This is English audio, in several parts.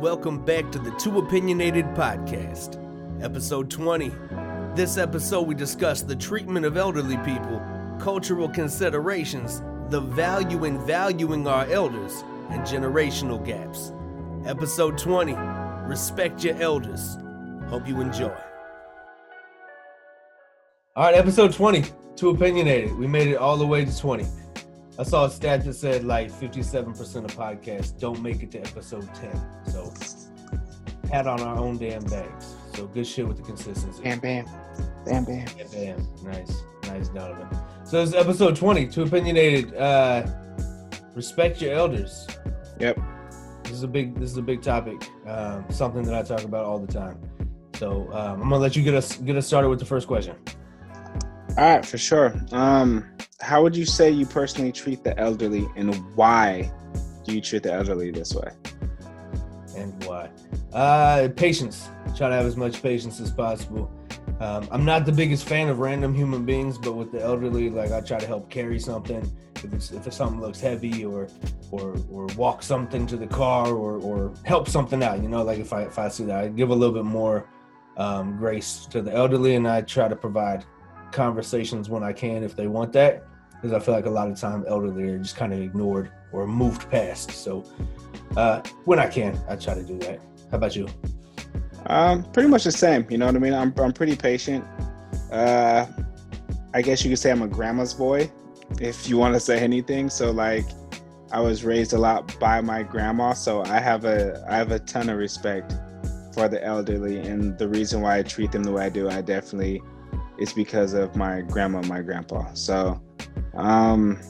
welcome back to the Two Opinionated Podcast, episode 20. This episode, we discuss the treatment of elderly people, cultural considerations, the value in valuing our elders, and generational gaps. Episode 20 Respect Your Elders. Hope you enjoy. All right, episode 20, Two Opinionated. We made it all the way to 20. I saw a stat that said like 57% of podcasts don't make it to episode 10. So, pat on our own damn bags. So, good shit with the consistency. Bam, bam. Bam, bam. Yeah, bam. Nice. Nice, Donovan. So, this is episode 20, Two Opinionated. Uh, respect your elders. Yep. This is a big. This is a big topic. Um, something that I talk about all the time. So um, I'm gonna let you get us get us started with the first question. All right, for sure. Um, how would you say you personally treat the elderly, and why do you treat the elderly this way? And why? Uh, patience. Try to have as much patience as possible. Um, I'm not the biggest fan of random human beings, but with the elderly, like I try to help carry something. If it's if it's something looks heavy, or or or walk something to the car, or or help something out. You know, like if I if I see that, I give a little bit more um, grace to the elderly, and I try to provide conversations when I can if they want that, because I feel like a lot of time elderly are just kind of ignored or moved past. So uh, when I can, I try to do that. How about you? Um, pretty much the same. You know what I mean? I'm I'm pretty patient. Uh, I guess you could say I'm a grandma's boy, if you want to say anything. So like, I was raised a lot by my grandma, so I have a I have a ton of respect for the elderly, and the reason why I treat them the way I do, I definitely is because of my grandma and my grandpa. So, um,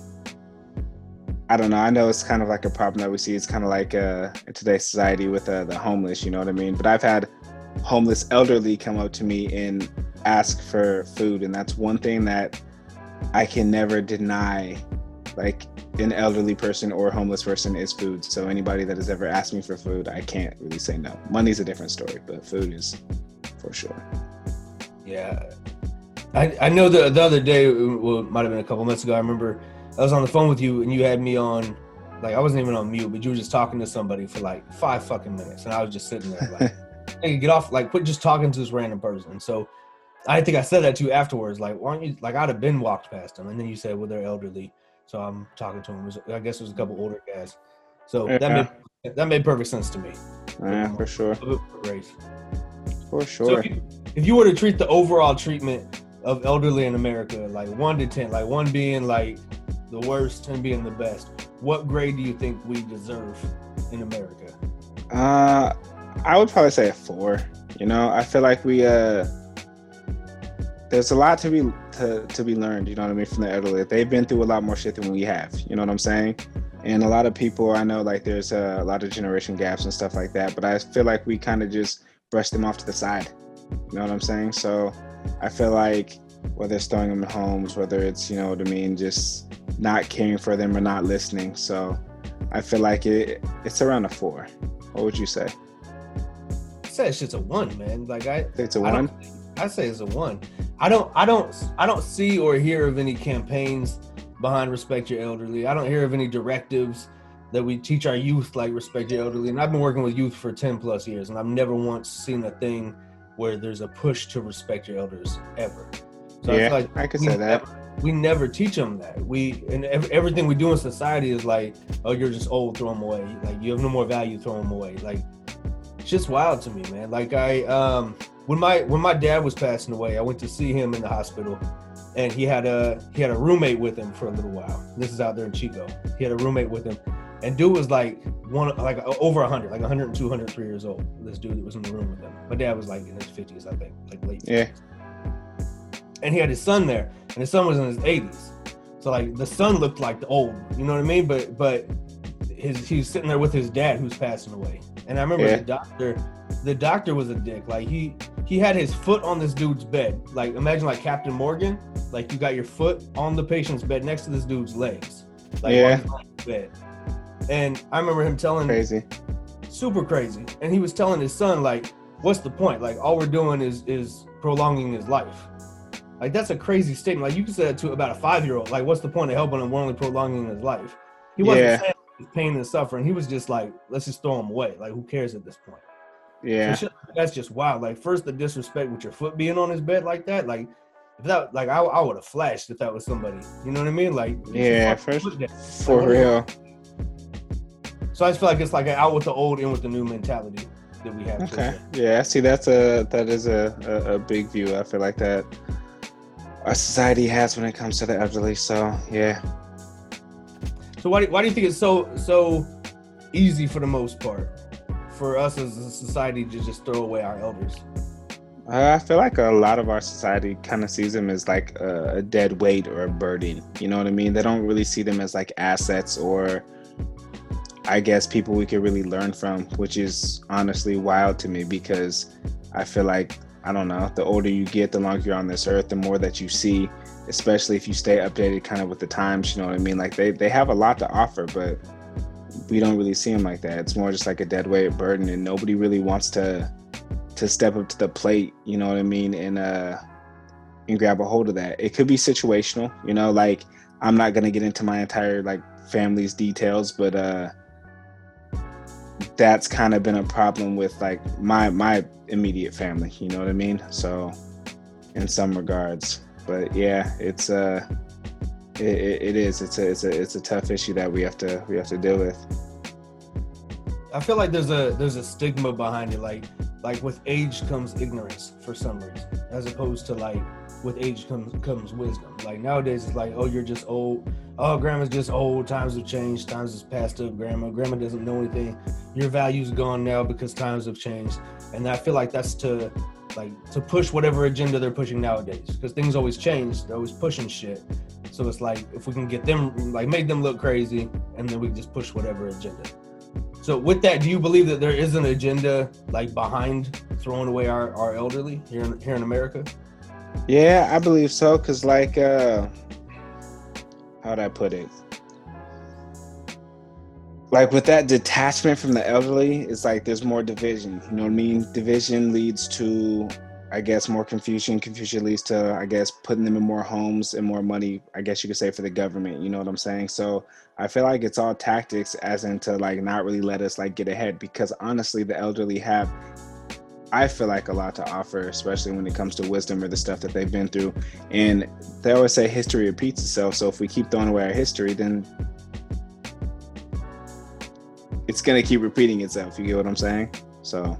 I don't know. I know it's kind of like a problem that we see. It's kind of like uh, in today's society with uh, the homeless. You know what I mean? But I've had homeless elderly come up to me and ask for food, and that's one thing that I can never deny. Like an elderly person or homeless person is food. So anybody that has ever asked me for food, I can't really say no. Money's a different story, but food is for sure. Yeah, I, I know the the other day, well, it might have been a couple months ago. I remember I was on the phone with you and you had me on, like I wasn't even on mute, but you were just talking to somebody for like five fucking minutes, and I was just sitting there like, hey, get off, like quit just talking to this random person. So I think I said that to you afterwards, like, why don't you, like I'd have been walked past them, and then you said, well, they're elderly, so I'm talking to them. Was, I guess it was a couple older guys. So Yeah. that made that made perfect sense to me. Yeah, for sure. A bit more grace. For So sure. if you, if you were to treat the overall treatment of elderly in America, like one to ten, like one being like the worst, ten being the best, what grade do you think we deserve in America? Uh, I would probably say a four. You know, I feel like we uh, there's a lot to be to, to be learned. You know what I mean from the elderly. They've been through a lot more shit than we have. You know what I'm saying? And a lot of people I know, like there's uh, a lot of generation gaps and stuff like that. But I feel like we kind of just brush them off to the side. You know what I'm saying? So I feel like whether it's throwing them in homes, whether it's you know what I mean, just not caring for them or not listening. So I feel like it it's around a four. What would you say? I say it's just a one, man. Like I, It's a I one. I say it's a one. I don't, I don't, I don't see or hear of any campaigns behind respect your elderly. I don't hear of any directives that we teach our youth like respect your elderly. And I've been working with youth for ten plus years, and I've never once seen a thing where there's a push to respect your elders ever. So yeah, I like I could say that. never- we never teach them that. We and ev- everything we do in society is like, oh, you're just old, throw them away. Like you have no more value, throw them away. Like it's just wild to me, man. Like I um when my when my dad was passing away, I went to see him in the hospital, and he had a he had a roommate with him for a little while. This is out there in Chico. He had a roommate with him, and dude was like one like over 100, like 102, 103 years old. This dude that was in the room with him. My dad was like in his 50s, I think, like late. 50s Yeah. and he had his son there, and his son was in his 80s. So like the son looked like the old, you know what I mean? But but his he was sitting there with his dad who's passing away. And I remember Yeah. the doctor, the doctor was a dick. Like he he had his foot on this dude's bed. Like imagine like Captain Morgan, like you got your foot on the patient's bed next to this dude's legs. Like Yeah. bed. And I remember him telling Crazy. super crazy. And he was telling his son, like, what's the point? Like, all we're doing is is prolonging his life. Like, that's a crazy statement. Like, you can say that to about a five year old. Like, what's the point of helping him? We're only prolonging his life. He wasn't Yeah. saying pain and suffering. He was just like, let's just throw him away. Like, who cares at this point? Yeah, So shit that's just wild. Like, first the disrespect with your foot being on his bed like that. Like, if that, like, I, I would have flashed if that was somebody. You know what I mean? Like, Yeah, first- for real. So I just feel like it's like an out with the old, in with the new mentality that we have. Okay. Yeah. See, that's a that is a, a a big view. I feel like that our society has when it comes to the elderly. So yeah. So why do, why do you think it's so so easy for the most part for us as a society to just throw away our elders? Uh, I feel like a lot of our society kind of sees them as like a, a dead weight or a burden. You know what I mean? They don't really see them as like assets or, I guess, people we could really learn from, which is honestly wild to me because I feel like, I don't know, the older you get, the longer you're on this earth, the more that you see, especially if you stay updated kind of with the times. You know what I mean? Like they, they have a lot to offer, but we don't really see them like that. It's more just like a dead weight burden, and nobody really wants to to step up to the plate, you know what I mean, and uh and grab a hold of that. It could be situational, you know, like I'm not gonna get into my entire like family's details, but uh that's kind of been a problem with like my my immediate family, you know what I mean? So in some regards. But yeah, it's uh it, it, it is. It's a it's a it's a tough issue that we have to we have to deal with. I feel like there's a there's a stigma behind it. Like like with age comes ignorance for some reason, as opposed to like with age comes comes wisdom. Like nowadays it's like oh you're just old. Oh grandma's just old. Times have changed. Times has passed up. Grandma grandma doesn't know anything. Your value's gone now because times have changed. And I feel like that's to like to push whatever agenda they're pushing nowadays because things always change. They're always pushing shit. So it's like if we can get them like make them look crazy and then we just push whatever agenda. So with that, do you believe that there is an agenda like behind throwing away our, our elderly here in here in America? Yeah, I believe so. Cause like, uh, how'd I put it? Like with that detachment from the elderly, it's like there's more division. You know what I mean? Division leads to, I guess, more confusion. Confusion leads to, I guess, putting them in more homes and more money. I guess you could say for the government. You know what I'm saying? So I feel like it's all tactics, as into like not really let us like get ahead. Because honestly, the elderly have I feel like a lot to offer, especially when it comes to wisdom or the stuff that they've been through. And they always say history repeats itself. So if we keep throwing away our history, then it's gonna keep repeating itself. You get what I'm saying? So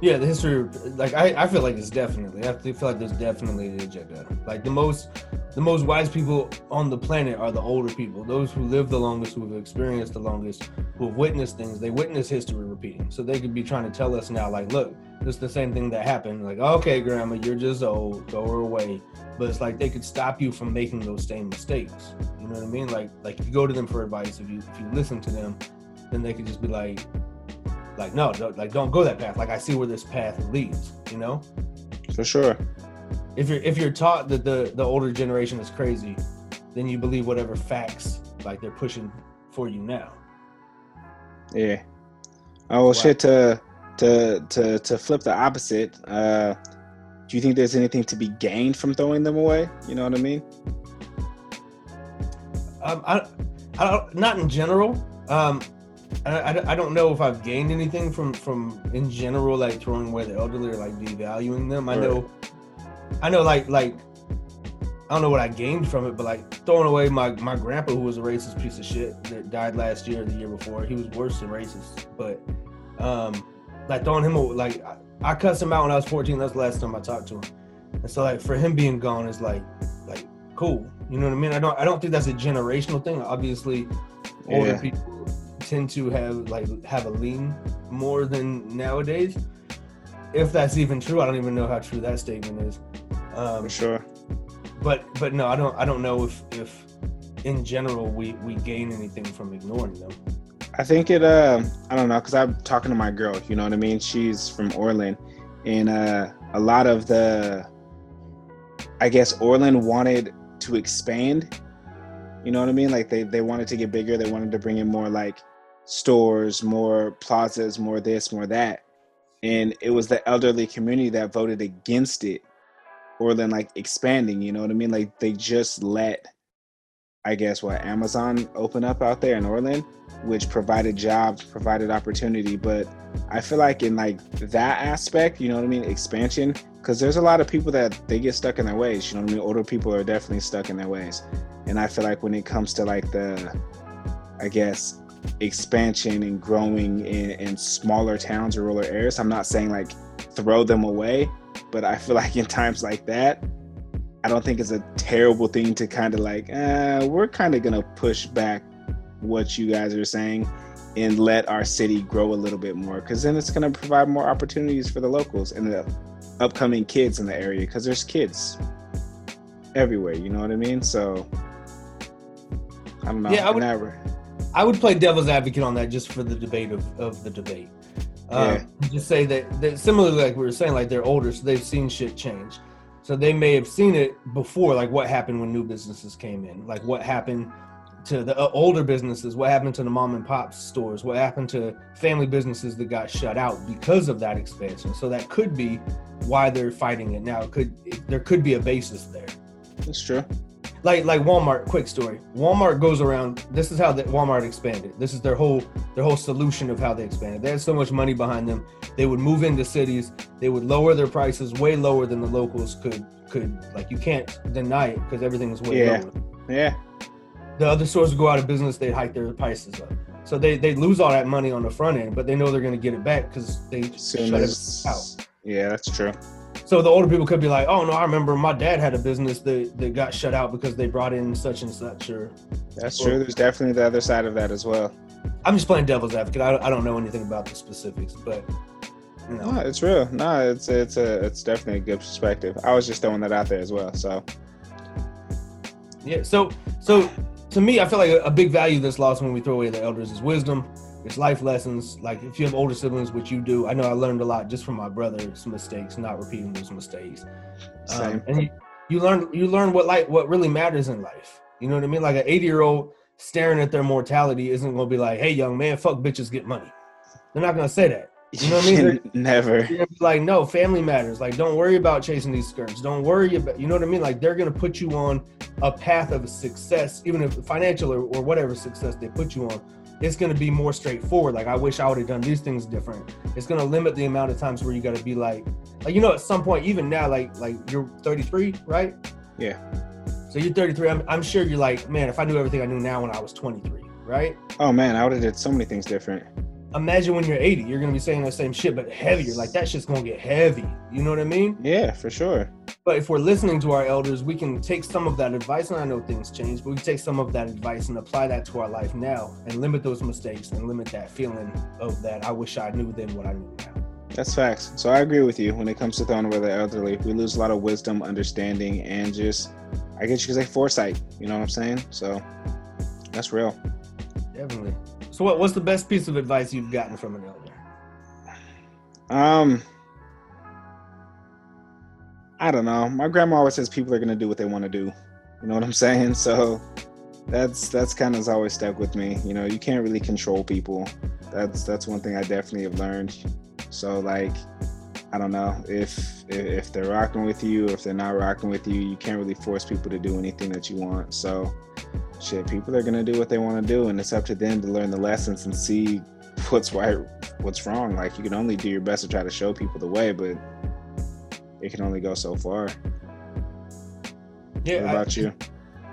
Yeah, the history like I, I feel like it's definitely I feel like there's definitely an agenda. Like the most the most wise people on the planet are the older people, those who live the longest, who have experienced the longest, who have witnessed things. They witness history repeating. So they could be trying to tell us now, like, look, this is the same thing that happened. Like, okay, grandma, you're just old, her away. But it's like they could stop you from making those same mistakes. You know what I mean? Like like you go to them for advice, if you if you listen to them, then they could just be like, like, no, don't, like don't go that path. Like I see where this path leads, you know? for sure. if you're if you're taught that the the older generation is crazy, then you believe whatever facts like they're pushing for you now. Yeah. Oh well, Wow. shit. To to to to flip the opposite. Uh, do you think there's anything to be gained from throwing them away? You know what I mean? Um, I, I don't, not in general. Um, I, I, I don't know if I've gained anything from from in general like throwing away the elderly or like devaluing them. I Right. know, I know like like I don't know what I gained from it, but like throwing away my my grandpa who was a racist piece of shit that died last year or the year before. He was worse than racist, but um, like throwing him away, like I, I cussed him out when I was 14. That's the last time I talked to him, and so like for him being gone is like like cool. You know what I mean? I don't I don't think that's a generational thing. Obviously, older Yeah. people tend to have like have a lean more than nowadays. If that's even true, I don't even know how true that statement is. Um, For sure. but but no, I don't I don't know if if in general we we gain anything from ignoring them. I think it. Uh, I don't know, cause I'm talking to my girl. You know what I mean? She's from Orland, and uh, a lot of the, I guess Orland wanted to expand. You know what I mean? Like they they wanted to get bigger. They wanted to bring in more like stores, more plazas, more this, more that, and it was the elderly community that voted against it. Orland like expanding. You know what I mean? Like they just let I guess what Amazon open up out there in Orland, which provided jobs, provided opportunity. But I feel like in like that aspect, you know what I mean, expansion, because there's a lot of people that they get stuck in their ways. You know what I mean? Older people are definitely stuck in their ways, and I feel like when it comes to like the, I guess, expansion and growing in, in smaller towns or rural areas, I'm not saying like throw them away, but I feel like in times like that, I don't think it's a terrible thing to kind of like, uh, we're kind of gonna push back what you guys are saying and let our city grow a little bit more because then it's going to provide more opportunities for the locals and the upcoming kids in the area because there's kids everywhere you know what i mean so i don't know Yeah, I would- Never. I would play devil's advocate on that just for the debate of, of the debate. Um, Just say that, that similarly, like we were saying, like they're older, so they've seen shit change. So they may have seen it before, like what happened when new businesses came in, like what happened to the uh, older businesses, what happened to the mom and pop stores, what happened to family businesses that got shut out because of that expansion. So that could be why they're fighting it now. It could there could be a basis there that's true like like Walmart. Quick story: Walmart goes around. This is how the, Walmart expanded. This is their whole their whole solution of how they expanded. They had so much money behind them. They would move into cities. They would lower their prices way lower than the locals could could. Like you can't deny it because everything is way Yeah. lower. yeah The other stores would go out of business. They'd hike their prices up. So they they lose all that money on the front end, but they know they're going to get it back because they soon shut as it out. yeah that's true So the older people could be like, "Oh no, I remember my dad had a business that, that got shut out because they brought in such and such." Or that's true there's definitely the other side of that as well I'm just playing devil's advocate. I, I don't know anything about the specifics, but you know, no it's real no it's it's a it's definitely a good perspective i was just throwing that out there as well so yeah. So so to me, I feel like a, a big value that's lost when we throw away the elders is wisdom. It's life lessons. Like if you have older siblings, which you do, I know I learned a lot just from my brother's mistakes, not repeating those mistakes. same Um, and you, you learn you learn what like what really matters in life. You know what I mean? Like an 80 year old staring at their mortality isn't gonna be like, "Hey, young man, fuck bitches, get money." They're not gonna say that. You know what I mean? never like, no, family matters. Like, don't worry about chasing these skirts. Don't worry about, you know what I mean? Like, they're gonna put you on a path of success, even if financial or, or whatever success they put you on. It's gonna be more straightforward. Like, I wish I would have done these things different. It's gonna limit the amount of times where you gotta be like, like you know, at some point, even now, like, like you're 33, right? Yeah. So you're 33. I'm, I'm sure you're like, man, if I knew everything I knew now when I was 23, right? oh man i would have did so many things different Imagine when you're 80, you're gonna be saying the same shit, but heavier. Like that shit's gonna get heavy. You know what I mean? yeah for sure But if we're listening to our elders, we can take some of that advice, and I know things change, but we take some of that advice and apply that to our life now and limit those mistakes and limit that feeling of that I wish I knew then what I knew now. That's facts. So I agree with you when it comes to throwing away the elderly. We lose a lot of wisdom, understanding, and just, I guess you could say foresight. You know what I'm saying? So that's real. Definitely. So what, what's the best piece of advice you've gotten from an elder? Um, I don't know. My grandma always says people are gonna do what they want to do. You know what I'm saying? So that's that's kind of always stuck with me. You know, you can't really control people. That's that's one thing I definitely have learned. So like, I don't know if if, they're rocking with you, if they're not rocking with you, you can't really force people to do anything that you want. So shit, people are gonna do what they want to do, and it's up to them to learn the lessons and see what's right, what's wrong. Like you can only do your best to try to show people the way, but it can only go so far. Yeah, what I- about you?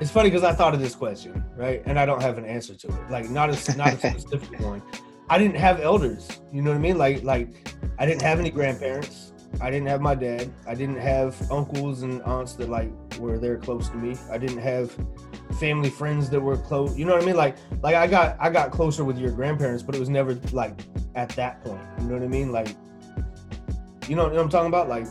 It's funny because I thought of this question, right? And I don't have an answer to it. Like not a not a specific one. I didn't have elders. You know what I mean? Like like I didn't have any grandparents. I didn't have my dad. I didn't have uncles and aunts that like were there close to me. I didn't have family friends that were close. You know what I mean? Like like I got I got closer with your grandparents, but it was never like at that point. You know what I mean? Like you know, what I'm talking about? Like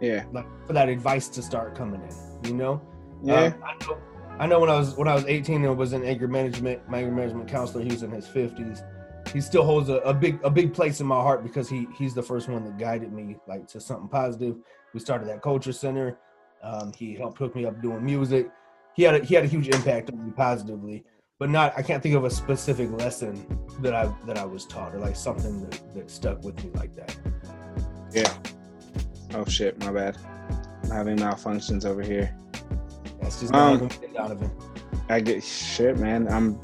Yeah, like for that advice to start coming in. You know? yeah, Um, I know. I know when I was when I was 18 and was in anger management, my anger management counselor. He was in his 50s. He still holds a, a big a big place in my heart because he he's the first one that guided me like to something positive. We started that culture center. Um, he helped hook me up doing music. He had a, he had a huge impact on me positively, but not I can't think of a specific lesson that I that I was taught or like something that, that stuck with me like that. yeah. Oh shit, my bad. I'm having malfunctions over here. That's just Um, Donovan. I get shit, man. I'm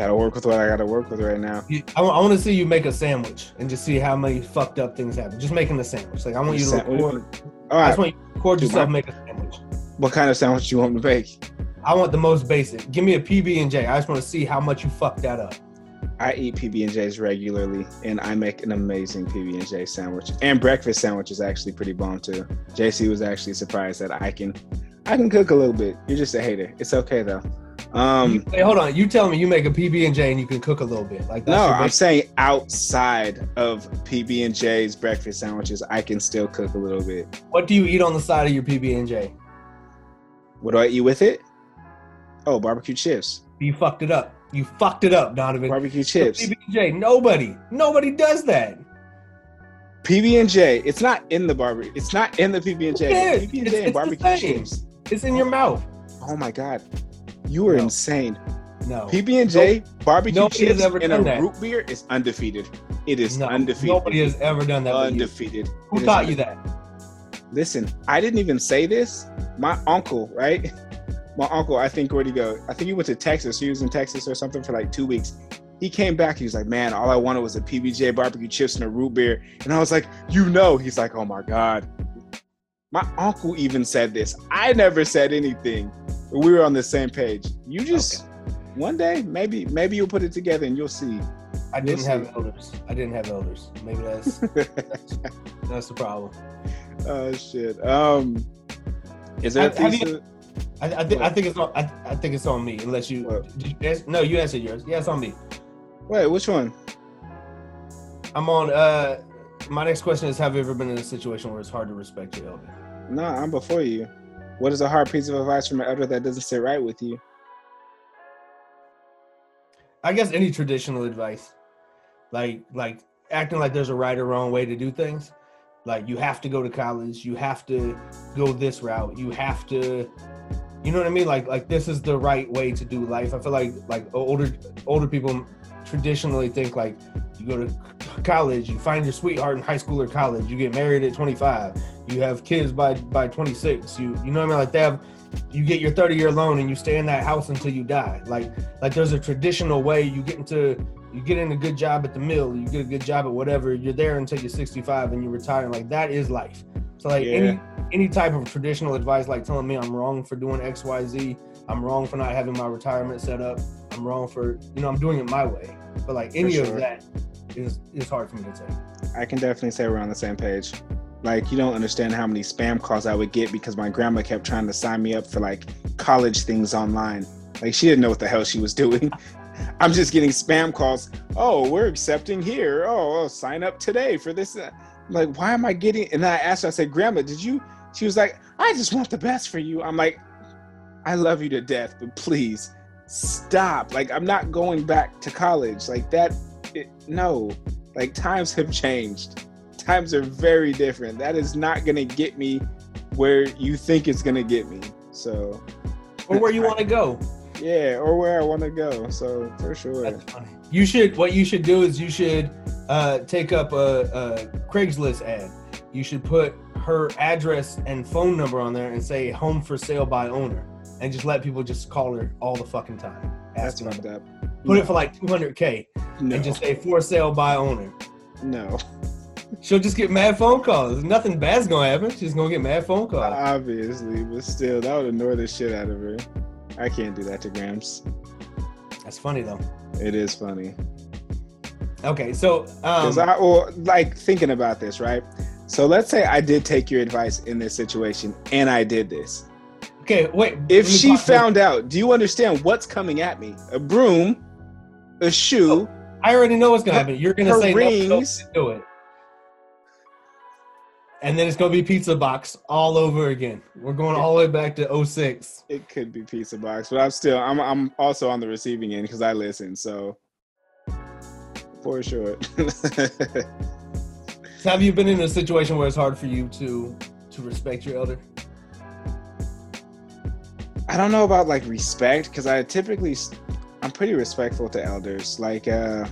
gotta work with what I gotta work with right now. You- I, want to see you make a sandwich and just see how many fucked up things happen. Just making a sandwich. Like I want you to record. All I just want you to record yourself my- make a sandwich. what kind of sandwich do you want me to make? I want the most basic. Give me a PB and J. I just want to see how much you fucked that up. I eat PB and J's regularly, and I make an amazing PB and J sandwich. And breakfast sandwich is actually pretty bomb too. JC was actually surprised that I can, I can cook a little bit. You're just a hater. It's okay though. Um, hey, hold on. You tell me you make a PB and J and you can cook a little bit? Like that's no, I'm saying outside of PB and J's breakfast sandwiches, I can still cook a little bit. What do you eat on the side of your PB and J? What do I eat with it? Oh, barbecue chips. You fucked it up. You fucked it up, Donovan. Barbecue chips. PB and J. Nobody. Nobody does that. PB and J. It's not in the barbecue. It's not in the PB and J. PB and J and barbecue chips. It's in your mouth. Oh my god, you are No. insane. No. PB and J barbecue nobody chips and a that. root beer is undefeated. It is No, undefeated. Nobody has ever done that. undefeated. Who It taught you that? Listen, I didn't even say this. My uncle, right? My uncle, I think where'd he go? I think he went to Texas. He was in Texas or something for like two weeks. He came back. He was like, "Man, all I wanted was a PBJ barbecue chips and a root beer." And I was like, "You know?" He's like, "Oh my god." My uncle even said this. I never said anything. We were on the same page. You just one day, maybe, maybe you'll put it together and you'll see. I didn't have elders. I didn't have elders. Maybe that's that's the problem. oh shit. Um, is there a Have- have piece of I, I think I think it's on. I, I think it's on me. Unless you, you ans- no, you answered yours. Yeah, it's on me. wait? Which one? I'm on. Uh, my next question is: Have you ever been in a situation where it's hard to respect your elder? No, I'm before you. What is a hard piece of advice from an elder that doesn't sit right with you? I guess any traditional advice, like like acting like there's a right or wrong way to do things. Like you have to go to college, you have to go this route, you have to, you know what I mean? Like like this is the right way to do life. I feel like like older older people traditionally think like you go to college, you find your sweetheart in high school or college, you get married at 25, you have kids by by 26, you you know what I mean? Like they have you get your 30 year loan and you stay in that house until you die. Like like there's a traditional way you get into you get in a good job at the mill, you get a good job at whatever, you're there until you're 65 and you retire. Like that is life. So like Yeah. any any type of traditional advice like telling me I'm wrong for doing XYZ, I'm wrong for not having my retirement set up, I'm wrong for you know, I'm doing it my way. But like any sure. of that is is hard for me to take. I can definitely say we're on the same page. Like you don't understand how many spam calls I would get because my grandma kept trying to sign me up for like college things online. Like she didn't know what the hell she was doing. I'm just getting spam calls. Oh, we're accepting here. Oh, oh, sign up today for this. I'm like, why am I getting? And then I asked her. I said, Grandma, did you? She was like, I just want the best for you. I'm like, I love you to death, but please stop. Like, I'm not going back to college. Like that. It, no. Like times have changed. Times are very different. That is not gonna get me where you think it's gonna get me. So Or where you want to go. yeah, or where I want to go. So for sure. That's funny. You should. What you should do is you should uh, take up a, a Craigslist ad. You should put her address and phone number on there and say "home for sale by owner," and just let people just call her all the fucking time. That's fucked up. Put it for like 200k no, and just say "for sale by owner." no. She'll just get mad phone calls. Nothing bad's gonna happen. She's gonna get mad phone calls. Obviously, but still, that would annoy the shit out of her. I can't do that to Grams. That's funny though. It is funny. Okay, so um, Because I, well, like thinking about this, right? So let's say I did take your advice in this situation, and I did this. Okay, wait. If she pause- found out, do you understand what's coming at me? A broom, a shoe, oh, I already know what's gonna happen. You're gonna say no, no, rings. do it, and then it's gonna be pizza box all over again. We're going all the way back to 06. It could be pizza box, but I'm still I'm I'm also on the receiving end because I listen. So for sure. Have you been in a situation where it's hard for you to to respect your elder? I don't know about like respect because I typically I'm pretty respectful to elders. Like uh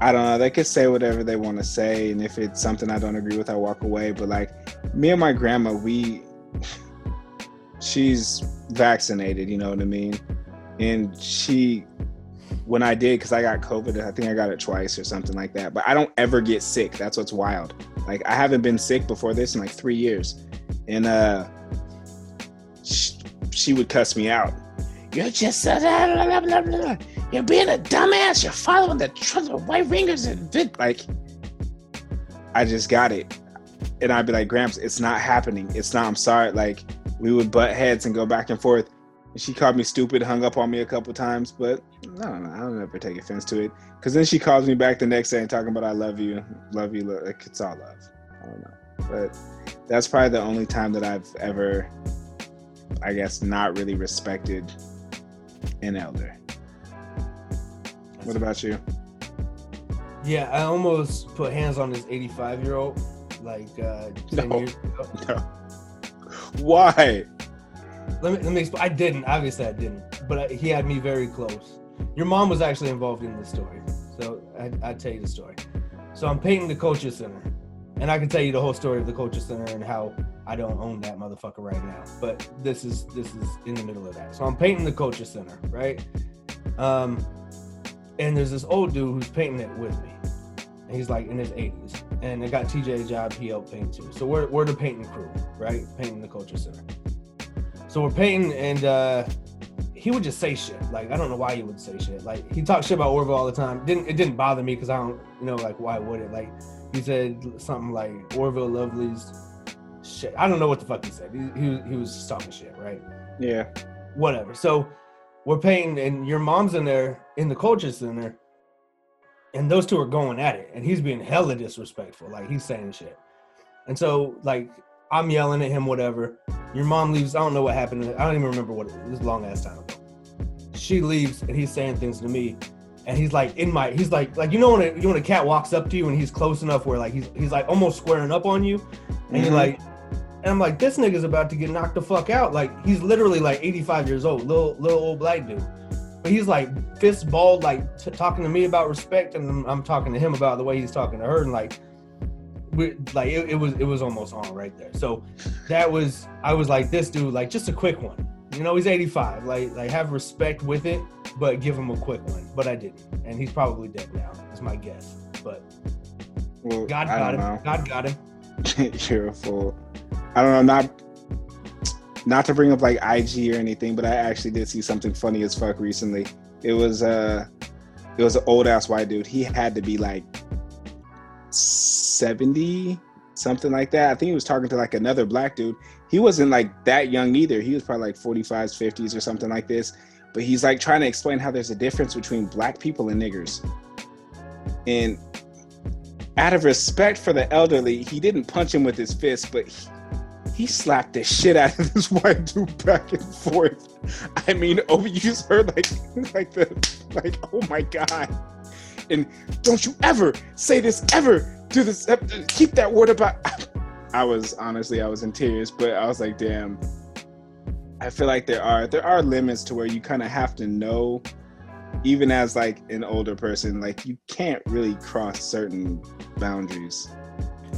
I don't know, they could say whatever they want to say and if it's something I don't agree with I walk away, but like me and my grandma we she's vaccinated. You know what I mean? And she, when I did, because I got COVID, I think I got it twice or something like that. But I don't ever get sick. That's what's wild. Like I haven't been sick before this in like three years, and uh, she, would cuss me out. You're just uh, blah, blah, blah, you're being a dumbass. You're following the, the white ringers and vid-. like. I just got it, and I'd be like, Gramps, it's not happening. It's not. I'm sorry. Like we would butt heads and go back and forth. And she called me stupid, hung up on me a couple times, but I don't know. I don't ever take offense to it. Cause then she calls me back the next day and talking about I love you, love you. Like it's all love. I don't know, but that's probably the only time that I've ever, I guess, not really respected an elder. What about you? Yeah, I almost put hands on this 85 year old like uh, 10 No. years ago. No. Why? Let me let me. Explain. I didn't. Obviously, I didn't. But I, he had me very close. Your mom was actually involved in this story, so I, I'd tell you the story. So I'm painting the Culture Center, and I can tell you the whole story of the Culture Center and how I don't own that motherfucker right now. But this is this is in the middle of that. So I'm painting the Culture Center, right? Um, and there's this old dude who's painting it with me. And he's like in his 80s, and I got TJ a job. He helped paint too. So we're we're the painting crew, right? Painting the Culture Center. So we're painting, and uh, he would just say shit. Like I don't know why he would say shit. Like he talked shit about Orville all the time. Didn't it didn't bother me because I don't you know like why would it? Like he said something like Orville Lovely's shit. I don't know what the fuck he said. He he, was- he was just talking shit, right? Yeah. whatever. So we're paying, and your mom's in there in the culture center, and those two are going at it, and he's being hella disrespectful, like he's saying shit. And so, like, I'm yelling at him, whatever. Your mom leaves. I don't know what happened. I don't even remember what it was. This is a long ass time ago. She leaves, and he's saying things to me, and he's like in my. He's like, like you know when a, you know when a cat walks up to you and he's close enough where like he's he's like almost squaring up on you, and you're Mhm. like, and I'm like, this nigga's about to get knocked the fuck out. Like he's literally like 85 years old, little little old black dude. But he's like fist balled, like t- talking to me about respect, and I'm, I'm talking to him about the way he's talking to her, and like, we like it, it was it was almost on right there. So that was I was like, this dude, like just a quick one. You know, he's 85. Like like have respect with it, but give him a quick one. But I didn't, and he's probably dead now. Is my guess. But Well, God got him. know. God got him. You're a fool. I don't know, not not to bring up like IG or anything, but I actually did see something funny as fuck recently. It was uh it was an old ass white dude. He had to be like 70, something like that. I think he was talking to like another black dude. He wasn't like that young either. He was probably like 45s, 50s or something like this. But he's like trying to explain how there's a difference between black people and niggers. And out of respect for the elderly, he didn't punch him with his fist, but he slapped the shit out of this white dude back and forth. I mean, oh, you just heard like, like the, like, oh my god! And don't you ever say this ever to this. Keep that word about. I was honestly, I was in tears, but I was like, damn. I feel like there are there are limits to where you kind of have to know even as like an older person like you can't really cross certain boundaries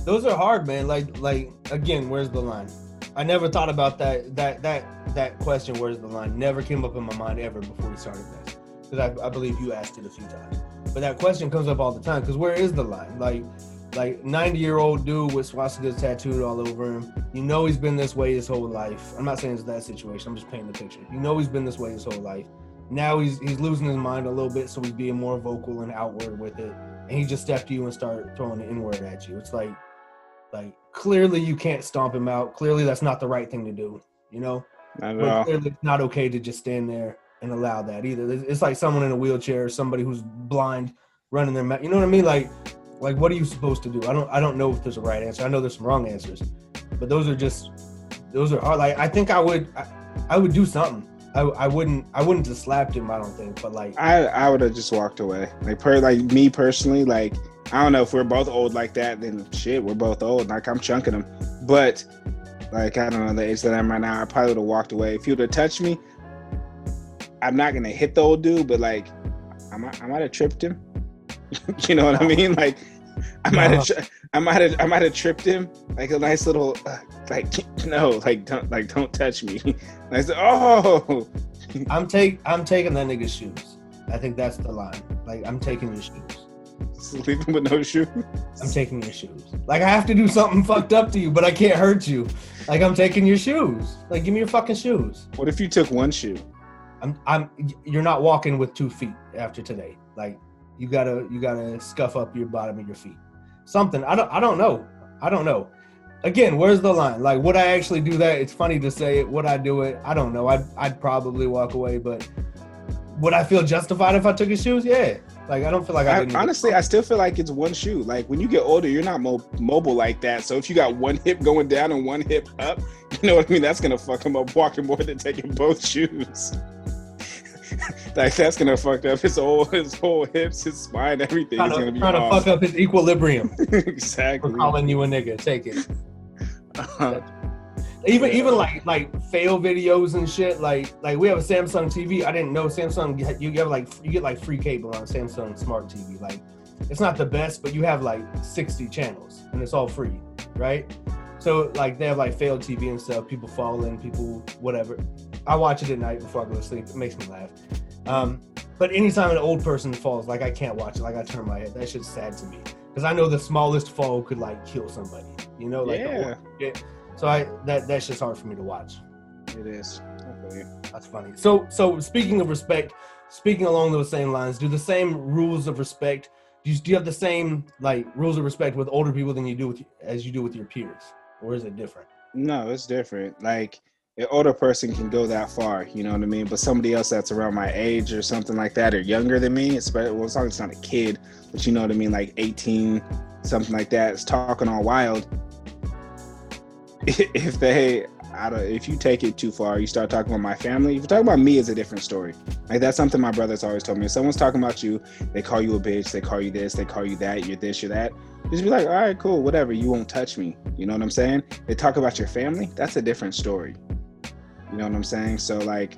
Those are hard, man. Like like again, where's the line? I never thought about that that that that question. Where's the line? Never came up in my mind ever before we started this because I, I believe you asked it a few times. But that question comes up all the time because where is the line? Like like 90 year old dude with swastikas tattooed all over him. You know he's been this way his whole life. I'm not saying it's that situation. I'm just painting the picture. You know he's been this way his whole life. Now he's he's losing his mind a little bit, so he's being more vocal and outward with it. And he just stepped to you and started throwing the N word at you. It's like like clearly you can't stomp him out. Clearly that's not the right thing to do. You know, not at but all clearly it's not okay to just stand there and allow that either. It's it's like someone in a wheelchair, or somebody who's blind running their mouth. You know what I mean? Like, like what are you supposed to do? I don't I don't know if there's a right answer. I know there's some wrong answers, but those are just those are hard. Like I think I would I, I would do something. I, I wouldn't I wouldn't just slapped him. I don't think, but like i i would have just walked away. Like per like me personally like i don't know if we're both old like that then shit we're both old like i'm chunking them but like i don't know the age that i'm right now i probably would have walked away. If you would have touched me i'm not gonna hit the old dude but like i might, I might have tripped him. You know what i mean? Like I might have, I might have, I might have tripped him like a nice little, uh, like no, like don't, like don't touch me. And I said, oh, I'm take I'm taking that nigga's shoes. I think that's the line. Like I'm taking your shoes. sleeping with no shoes. I'm taking your shoes. Like I have to do something fucked up to you, but I can't hurt you. Like I'm taking your shoes. Like give me your fucking shoes. What if you took one shoe? I'm I'm you're not walking with two feet after today. Like you gotta you gotta scuff up your bottom of your feet. Something. I don't I don't know. I don't know. Again, where's the line? Like would I actually do that? It's funny to say it. Would I do it? I don't know. I'd I'd probably walk away, but would I feel justified if I took his shoes? Yeah. Like I don't feel like I, I, honestly, I still feel like it's one shoe. Like when you get older, you're not mo- mobile like that. So if you got one hip going down and one hip up, you know what I mean. That's gonna fuck him up walking more than taking both shoes. like that's gonna fuck up his whole his whole hips, his spine, everything. trying is to, gonna be trying to fuck up his equilibrium. exactly. for calling you a nigga. Take it. Uh, Even even like like fail videos and shit. Like like we have a Samsung TV. I didn't know Samsung. You you have like you get like free cable on Samsung Smart TV. Like it's not the best, but you have like sixty channels and it's all free, right? So like they have like failed TV and stuff. People falling, people whatever. I watch it at night before I go to sleep. It makes me laugh. Um, but anytime an old person falls, like I can't watch it. Like I turn my head. That shit's sad to me because I know the smallest fall could like kill somebody. You know, like Yeah. shit. So I that that's just hard for me to watch. it is. I. That's funny. So so speaking of respect, speaking along those same lines, do the same rules of respect. Do you, do you have the same like rules of respect with older people than you do with as you do with your peers, or is it different? No, it's different. Like an older person can go that far, you know what I mean? But somebody else that's around my age or something like that, or younger than me, especially well, as long as it's not a kid, but you know what I mean, like 18, something like that, is talking all wild. If they, I don't, if you take it too far, you start talking about my family. If you talk about me, it's a different story. Like that's something my brother's always told me. If someone's talking about you, they call you a bitch, they call you this, they call you that, you're this, you're that. Just be like, all right, cool, whatever. You won't touch me. You know what I'm saying? They talk about your family. That's a different story. You know what I'm saying? So like,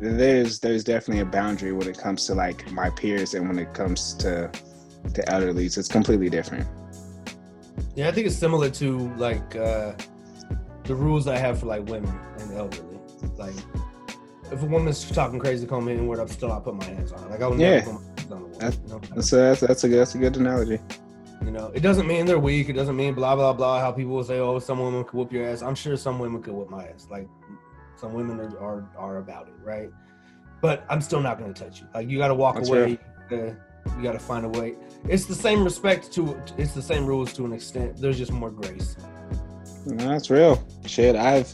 there's there's definitely a boundary when it comes to like my peers and when it comes to to elderlies. It's completely different. Yeah, I think it's similar to like uh the rules I have for like women and elderly. Like if a woman's talking crazy, come in where I'm still not putting my hands on her. Like I would Yeah. never put my hands on a woman. That's- you know? That's a, that's, that's a that's a good analogy. You know, it doesn't mean they're weak. It doesn't mean blah blah blah. How people will say, "Oh, some women could whoop your ass." I'm sure some women could whoop my ass. Like some women are are, are about it, right? But I'm still not going to touch you. Like you got to walk That's away. Uh, you got to find a way. It's the same respect to. It's the same rules to an extent. There's just more grace. No, that's real. Shit, I've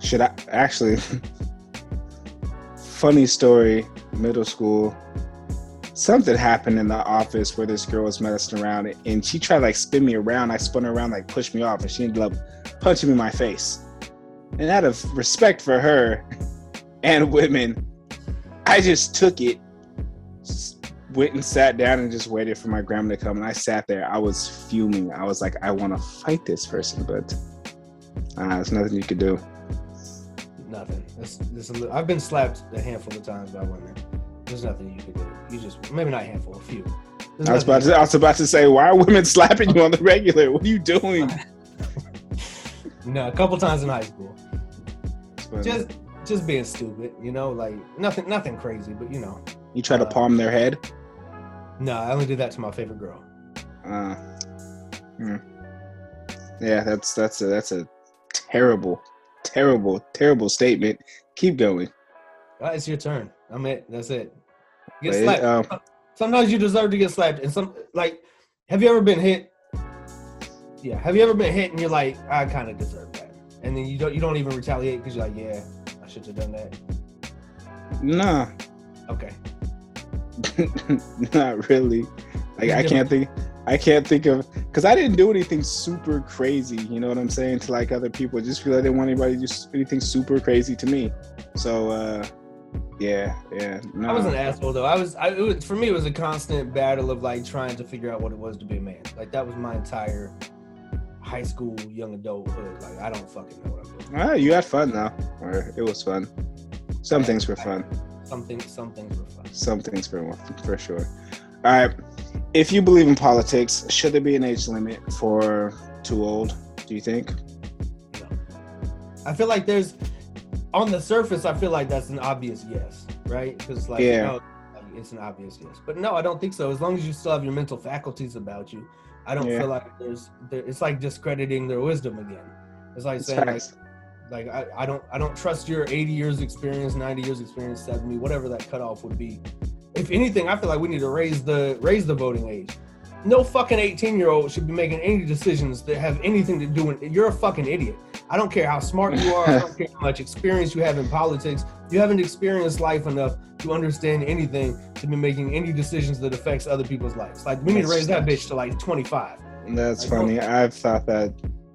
should I actually funny story, middle school. Something happened in the office where this girl was messing around and she tried like spin me around. I spun her around, like push me off, and she ended up punching me in my face. And out of respect for her and women, I just took it, went and sat down and just waited for my grandma to come. And I sat there. I was fuming. I was like, I want to fight this person, but uh, there's nothing you could do. Nothing. It's, it's a li- I've been slapped a handful of times by women. There's nothing you can do. You just maybe not a handful, a few. There's I was about to. I was about to say, why are women slapping you on the regular? What are you doing? No, a couple times in high school. Just just being stupid, you know, like nothing nothing crazy, but you know. you try to uh, palm their head. No, I only did that to my favorite girl. Uh, hmm. Yeah, that's that's a that's a terrible, terrible, terrible statement. Keep going. Uh, it's your turn. I'm it. That's it. Get Wait, slapped. um, Sometimes you deserve to get slapped, and some like, have you ever been hit? Yeah. Have you ever been hit and you're like, I kind of deserve that, and then you don't you don't even retaliate because you're like, yeah, I should have done that. nah, Okay. not really. Like I can't think. I can't think of because I didn't do anything super crazy. You know what I'm saying to like other people. I just feel like I didn't want anybody to do anything super crazy to me. So uh, yeah, yeah. No. I was an asshole though. I was, I, it was for me. It was a constant battle of like trying to figure out what it was to be a man. Like that was my entire high school, young adulthood. Like I don't fucking know what I'm doing. Ah, you had fun though, or it was fun. Some things were fun. Some things, some things were fun. Some things for for sure. All right. if you believe in politics, should there be an age limit for too old? Do you think? No. I feel like there's on the surface. I feel like that's an obvious yes, right? Because like, Yeah. you know, it's an obvious yes. But no, I don't think so. As long as you still have your mental faculties about you, I don't Yeah. feel like there's. There, it's like discrediting their wisdom again. It's like It's saying like. Like I, I don't I don't trust your 80 years experience, 90 years experience, 70, whatever that cutoff would be. If anything, I feel like we need to raise the raise the voting age. No fucking 18 year old should be making any decisions that have anything to do with you're a fucking idiot. I don't care how smart you are, I don't care how much experience you have in politics. You haven't experienced life enough to understand anything to be making any decisions that affects other people's lives. Like we need to raise that bitch to like 25. That's I funny. I've thought that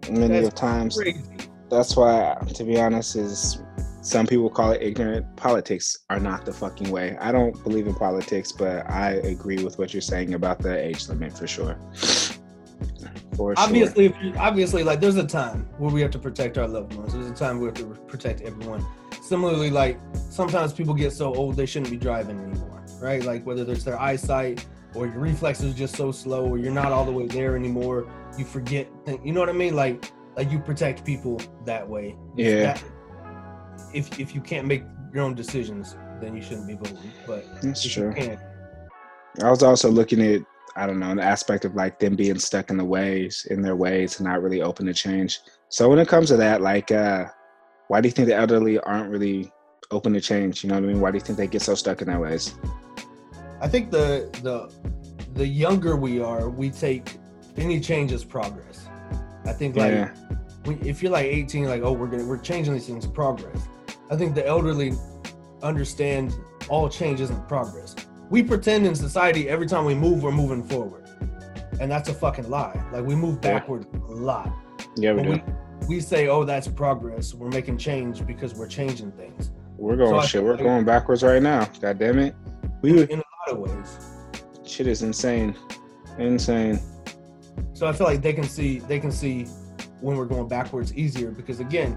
many That's of times. Crazy. That's why, to be honest, is some people call it ignorant. Politics are not the fucking way. I don't believe in politics, but I agree with what you're saying about the age limit for sure. For sure. obviously you, obviously like there's a time where we have to protect our loved ones there's a time where we have to protect everyone similarly like sometimes people get so old they shouldn't be driving anymore right like whether it's their eyesight or your reflexes just so slow or you're not all the way there anymore you forget you know what i mean like like you protect people that way Yeah. That- if if you can't make your own decisions then you shouldn't be voting but That's true. I was also looking at, I don't know, an aspect of like them being stuck in the ways, in their ways, and not really open to change. So when it comes to that, like, uh, why do you think the elderly aren't really open to change? You know what I mean? Why do you think they get so stuck in their ways? I think the the the younger we are, we take any change as progress. I think like Yeah. we, if you're like 18, like oh we're gonna we're changing these things progress. I think the elderly understand all change isn't progress. We pretend in society every time we move we're moving forward, and that's a fucking lie. Like we move Yeah. backward a lot. Yeah, we But do. we we say oh that's progress. We're making change because we're changing things We're going So shit. We're like- going backwards right now. God damn it. We in a lot of ways. shit is insane. Insane. So I feel like they can see they can see when we're going backwards easier because again,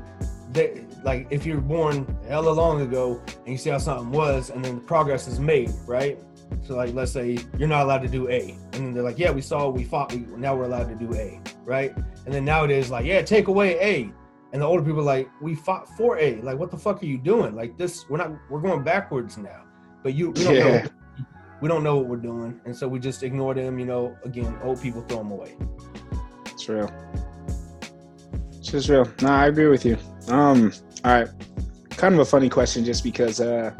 they like if you're born hella long ago and you see how something was and then the progress is made, right? So like let's say you're not allowed to do A. And then they're like, Yeah, we saw we fought, we now we're allowed to do A, right? And then nowadays, like, yeah, take away A. And the older people are like, we fought for A. Like, what the fuck are you doing? Like this, we're not we're going backwards now. But you we don't Yeah. know we don't know what we're doing. And so we just ignore them, you know, again, old people throw them away. It's real. It's just real. No, I agree with you. Um, all right. Kind of a funny question just because uh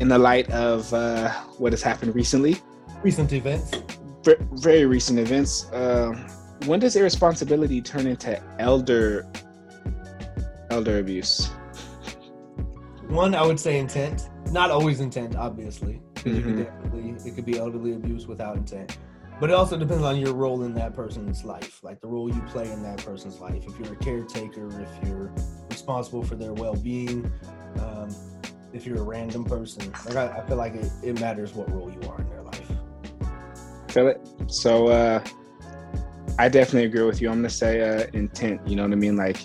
in the light of uh what has happened recently, Recent events. v- very recent events, uh, when does irresponsibility turn into elder elder abuse? One, I would say intent. Not always intent, obviously. 'Cause you could Mhm. definitely, it could be elderly abuse without intent. But it also depends on your role in that person's life, like the role you play in that person's life. If you're a caretaker, if you're responsible for their well-being, um, if you're a random person, like I, I feel like it, it matters what role you are in their life. Feel it? So uh I definitely agree with you. I'm gonna say uh intent, you know what I mean? Like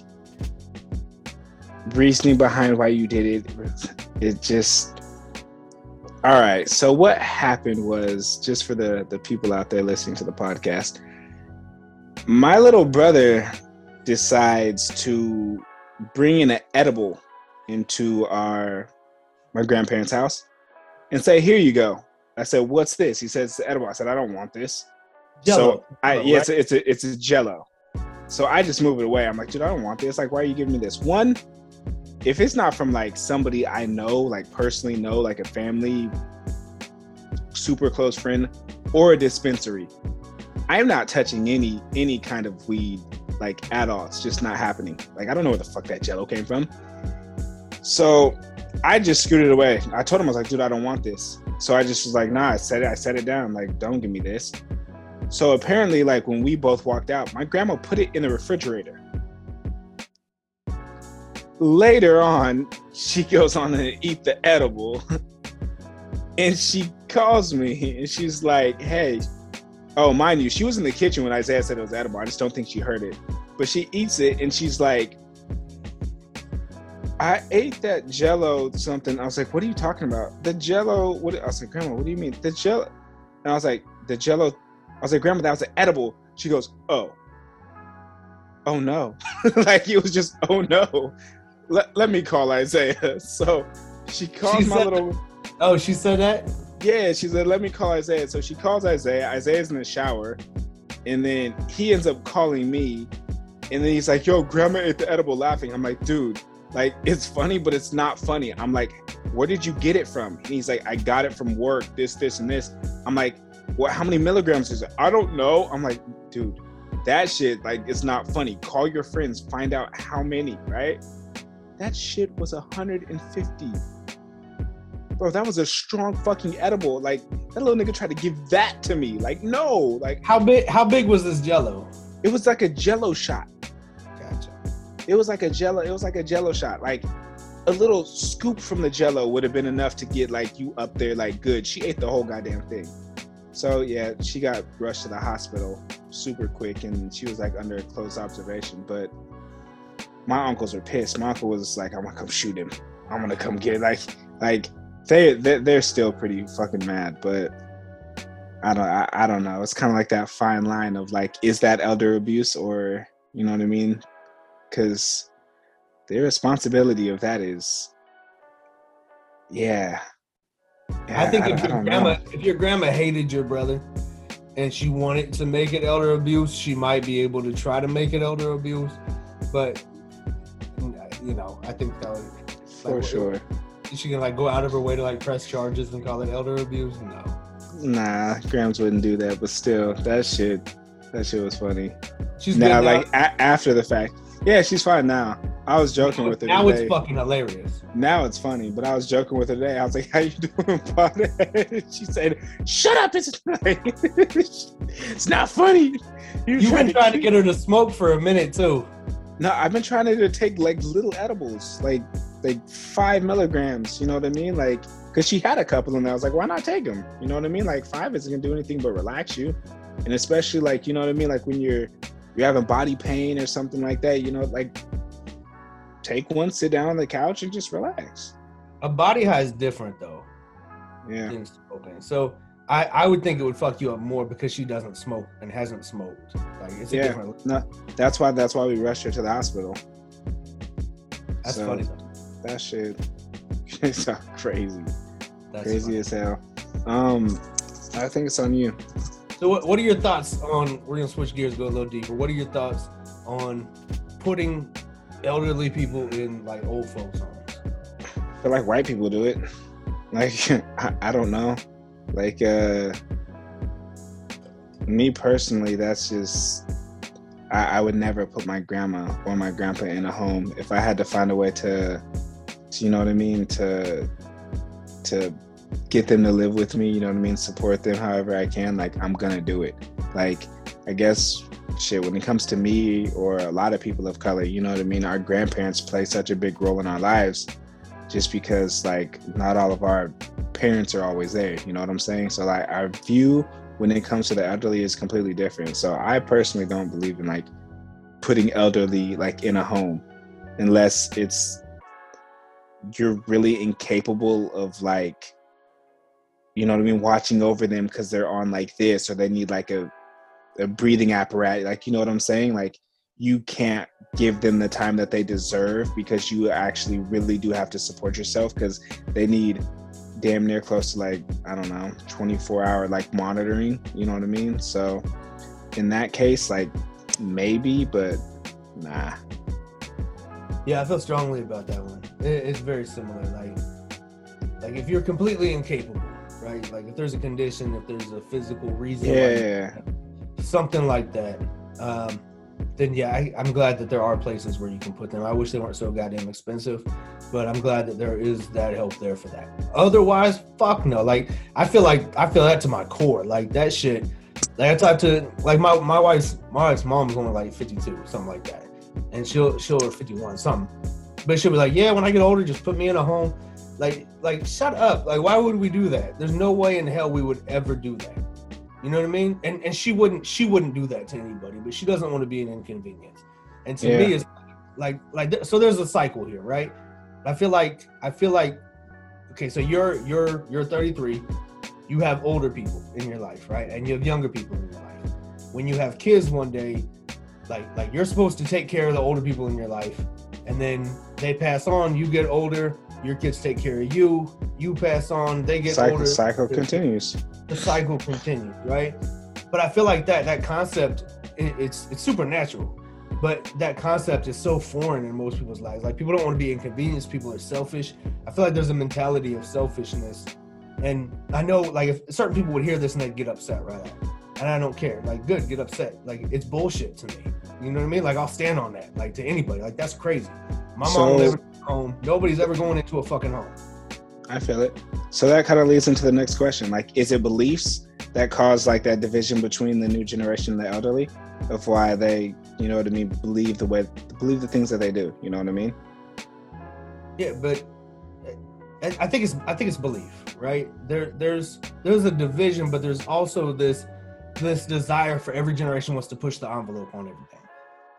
reasoning behind why you did it. It just all right. So what happened was just for the the people out there listening to the podcast, my little brother decides to bring in an edible into our my grandparents' house and say, "Here you go." I said, "What's this?" He says, "It's edible." I said, "I don't want this." Jell-O. So I yeah, right? it's a, it's a it's a Jello. So I just move it away. I'm like, dude, I don't want this. Like, why are you giving me this? One, if it's not from like somebody I know, like personally know, like a family, super close friend, or a dispensary, I'm not touching any any kind of weed like at all. It's just not happening. Like I don't know where the fuck that Jello came from. So I just scooted away. I told him I was like, dude, I don't want this. So I just was like, nah, I set it, I set it down. Like, don't give me this. So apparently, like when we both walked out, my grandma put it in the refrigerator. Later on, she goes on to eat the edible. and she calls me and she's like, hey, oh, mind you, she was in the kitchen when Isaiah said it was edible. I just don't think she heard it. But she eats it and she's like, I ate that jello something. I was like, what are you talking about? The jello, what I was like, Grandma, what do you mean? The jello. And I was like, the Jello. I was like, Grandma, that was an edible. She goes, Oh, oh no, like it was just, oh no. Let, let me call Isaiah. So she calls She my said little. Oh, she said that. Yeah, she said, let me call Isaiah. So she calls Isaiah. Isaiah's in the shower. And then he ends up calling me. And then he's like, yo, grandma ate the edible laughing. I'm like, dude, like, it's funny, but it's not funny. I'm like, where did you get it from? And he's like, I got it from work, this, this, and this. I'm like, what, how many milligrams is it? I don't know. I'm like, dude, that shit, like, it's not funny. Call your friends, find out how many, right? That shit was 150 bro, that was a strong fucking edible. Like that little nigga tried to give that to me. Like no, like How big? How big was this Jello? it was like a Jello shot. Gotcha. It was like a Jello. It was like a Jello shot. Like a little scoop from the Jello would have been enough to get like you up there like good. She ate the whole goddamn thing. So yeah, she got rushed to the hospital super quick, and she was like under close observation. But my uncles are pissed. My uncle was like, "I'm gonna come shoot him. I'm gonna come get it." like like they they're, still pretty fucking mad, but I don't I, I don't know. It's kind of like that fine line of like, is that elder abuse or you know what I mean? Because the responsibility of that is, yeah. I think don't- if your don't know. grandma, if your grandma hated your brother, and she wanted to make it elder abuse, she might be able to try to make it elder abuse. But you know, I think that would, for like, sure. she can like go out of her way to like press charges and call it elder abuse. No. Nah, Grams wouldn't do that, but still, that shit, that shit was funny. She's now, like a- after the fact, yeah, she's fine now. I was joking with her. now today. it's fucking hilarious. Now it's funny, but I was joking with her today. I was like, "How you doing, pothead?" She said, "Shut up! It's it's not funny." You You've been trying to get her to smoke for a minute too. No, I've been trying to take like little edibles, like like five milligrams. You know what I mean? Like, cause she had a couple, and I was like, "Why not take them?" You know what I mean? Like five isn't gonna do anything but relax you, and especially like you know what I mean? Like when you're you're having body pain or something like that. You know, like take one, sit down on the couch, and just relax. A body high is different though Yeah. So I, I would think it would fuck you up more because she doesn't smoke and hasn't smoked. Like it's a Yeah. different. No, that's why that's why we rushed her to the hospital. That's So, funny. Though. That shit, it's crazy, That's crazy funny. as hell. Um, I think it's on you. So what, what are your thoughts on? We're gonna switch gears, go a little deeper. What are your thoughts on putting elderly people in like old folks homes? I feel like white people do it. Like I, I don't know. Like uh me personally, that's just I, I would never put my grandma or my grandpa in a home if I had to find a way to, to you know what I mean, to to get them to live with me, you know what I mean, support them however I can, like I'm gonna do it. Like I guess shit when it comes to me or a lot of people of color, you know what I mean, our grandparents play such a big role in our lives just because like not all of our parents are always there you know what i'm saying? So like our view when it comes to the elderly is completely different. So i personally don't believe in like putting elderly like in a home unless it's you're really incapable of like you know what i mean watching over them because they're on like this or they need like a, a breathing apparatus like you know what i'm saying? Like you can't give them the time that they deserve because you actually really do have to support yourself because they need damn near close to like i don't know 24 hour like monitoring you know what i mean so in that case like maybe but nah Yeah, I feel strongly about that one. It's very similar. Like, like if you're completely incapable, right? Like if there's a condition, if there's a physical reason, yeah something like that. Um, then yeah, I, I'm glad that there are places where you can put them. I wish they weren't so goddamn expensive, but I'm glad that there is that help there for that. Otherwise, fuck no. Like I feel like I feel that to my core. Like that shit. Like I talked to like my my wife's my wife's mom's only like 52, something like that, and she'll she'll 51 something, but she'll be like, yeah, when I get older, just put me in a home. Like like shut up. Like why would we do that? There's no way in hell we would ever do that. You know what I mean? And and she wouldn't she wouldn't do that to anybody, but she doesn't want to be an inconvenience. And to me, Yeah. it's like like so. There's a cycle here, right? I feel like I feel like okay. So you're you're you're 33. you have older people in your life, right? And you have younger people in your life. When you have kids one day, like like you're supposed to take care of the older people in your life, and then they pass on, you get older, your kids take care of you, you pass on, they get cycle, older. Cycle continues. The cycle continues, right? But I feel like that that concept it, it's it's supernatural. But that concept is so foreign in most people's lives. Like people don't want to be inconvenienced. People are selfish. I feel like there's a mentality of selfishness, and I know like if certain people would hear this and they'd get upset right out, and I don't care. Like good, get upset. Like it's bullshit to me. You know what I mean? Like I'll stand on that. Like to anybody. Like that's crazy. My So- mom never home. Nobody's ever going into a fucking home. I feel it. So that kind of leads into the next question. Like, is it beliefs that cause like that division between the new generation and the elderly of why they, you know what I mean, believe the way, believe the things that they do. You know what I mean? Yeah, but I I think it's I think it's belief, right? There there's there's a division, but there's also this this desire for every generation wants to push the envelope on everything.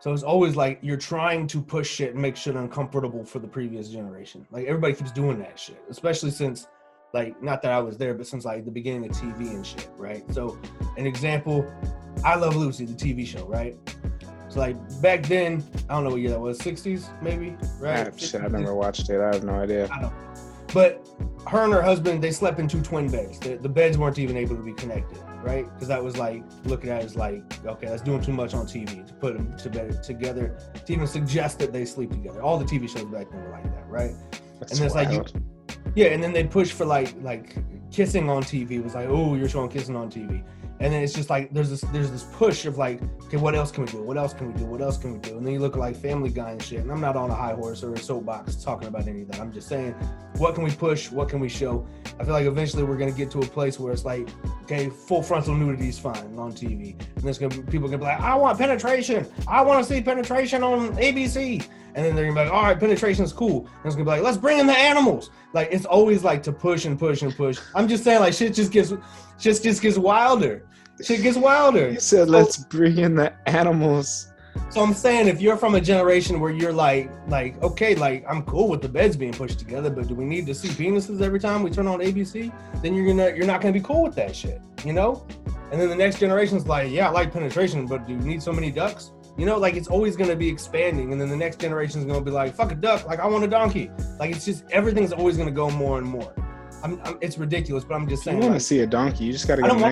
So it's always like you're trying to push shit and make shit uncomfortable for the previous generation. Like everybody keeps doing that shit, especially since like not that I was there, but since like the beginning of TV and shit, right? So an example, I Love Lucy, the TV show, right? So like back then, I don't know what year that was, 60s maybe, right? Ah, shit, I never watched it. I have no idea. I don't. But her and her husband, they slept in two twin beds. The, the beds weren't even able to be connected, right? Because that was like looking at it as like, okay, that's doing too much on TV to put them to bed together to even suggest that they sleep together. All the TV shows back then were like that, right? That's and it's like you- Yeah, and then they push for like like kissing on TV. Was like, oh, you're showing kissing on TV. And then it's just like there's this there's this push of like, okay, what else can we do? What else can we do? What else can we do? And then you look like Family Guy and shit. And I'm not on a high horse or a soapbox talking about any of that. I'm just saying, what can we push? What can we show? I feel like eventually we're gonna get to a place where it's like, okay, full frontal nudity is fine on TV, and there's gonna be people gonna be like, I want penetration. I want to see penetration on ABC. And then they're gonna be like, all right, penetration is cool. And it's gonna be like, let's bring in the animals. Like it's always like to push and push and push. I'm just saying, like shit just gets, just just gets wilder. Shit gets wilder. You said, let's bring in the animals. So I'm saying if you're from a generation where you're like, like, okay, like I'm cool with the beds being pushed together, but do we need to see penises every time we turn on ABC? Then you're gonna you're not gonna be cool with that shit, you know? And then the next generation's like, yeah, I like penetration, but do you need so many ducks? You know, like it's always gonna be expanding, and then the next generation's gonna be like, fuck a duck, like I want a donkey. Like it's just everything's always gonna go more and more. I'm, I'm it's ridiculous, but I'm just If you saying. want to like, see a donkey, you just got to go to don't want-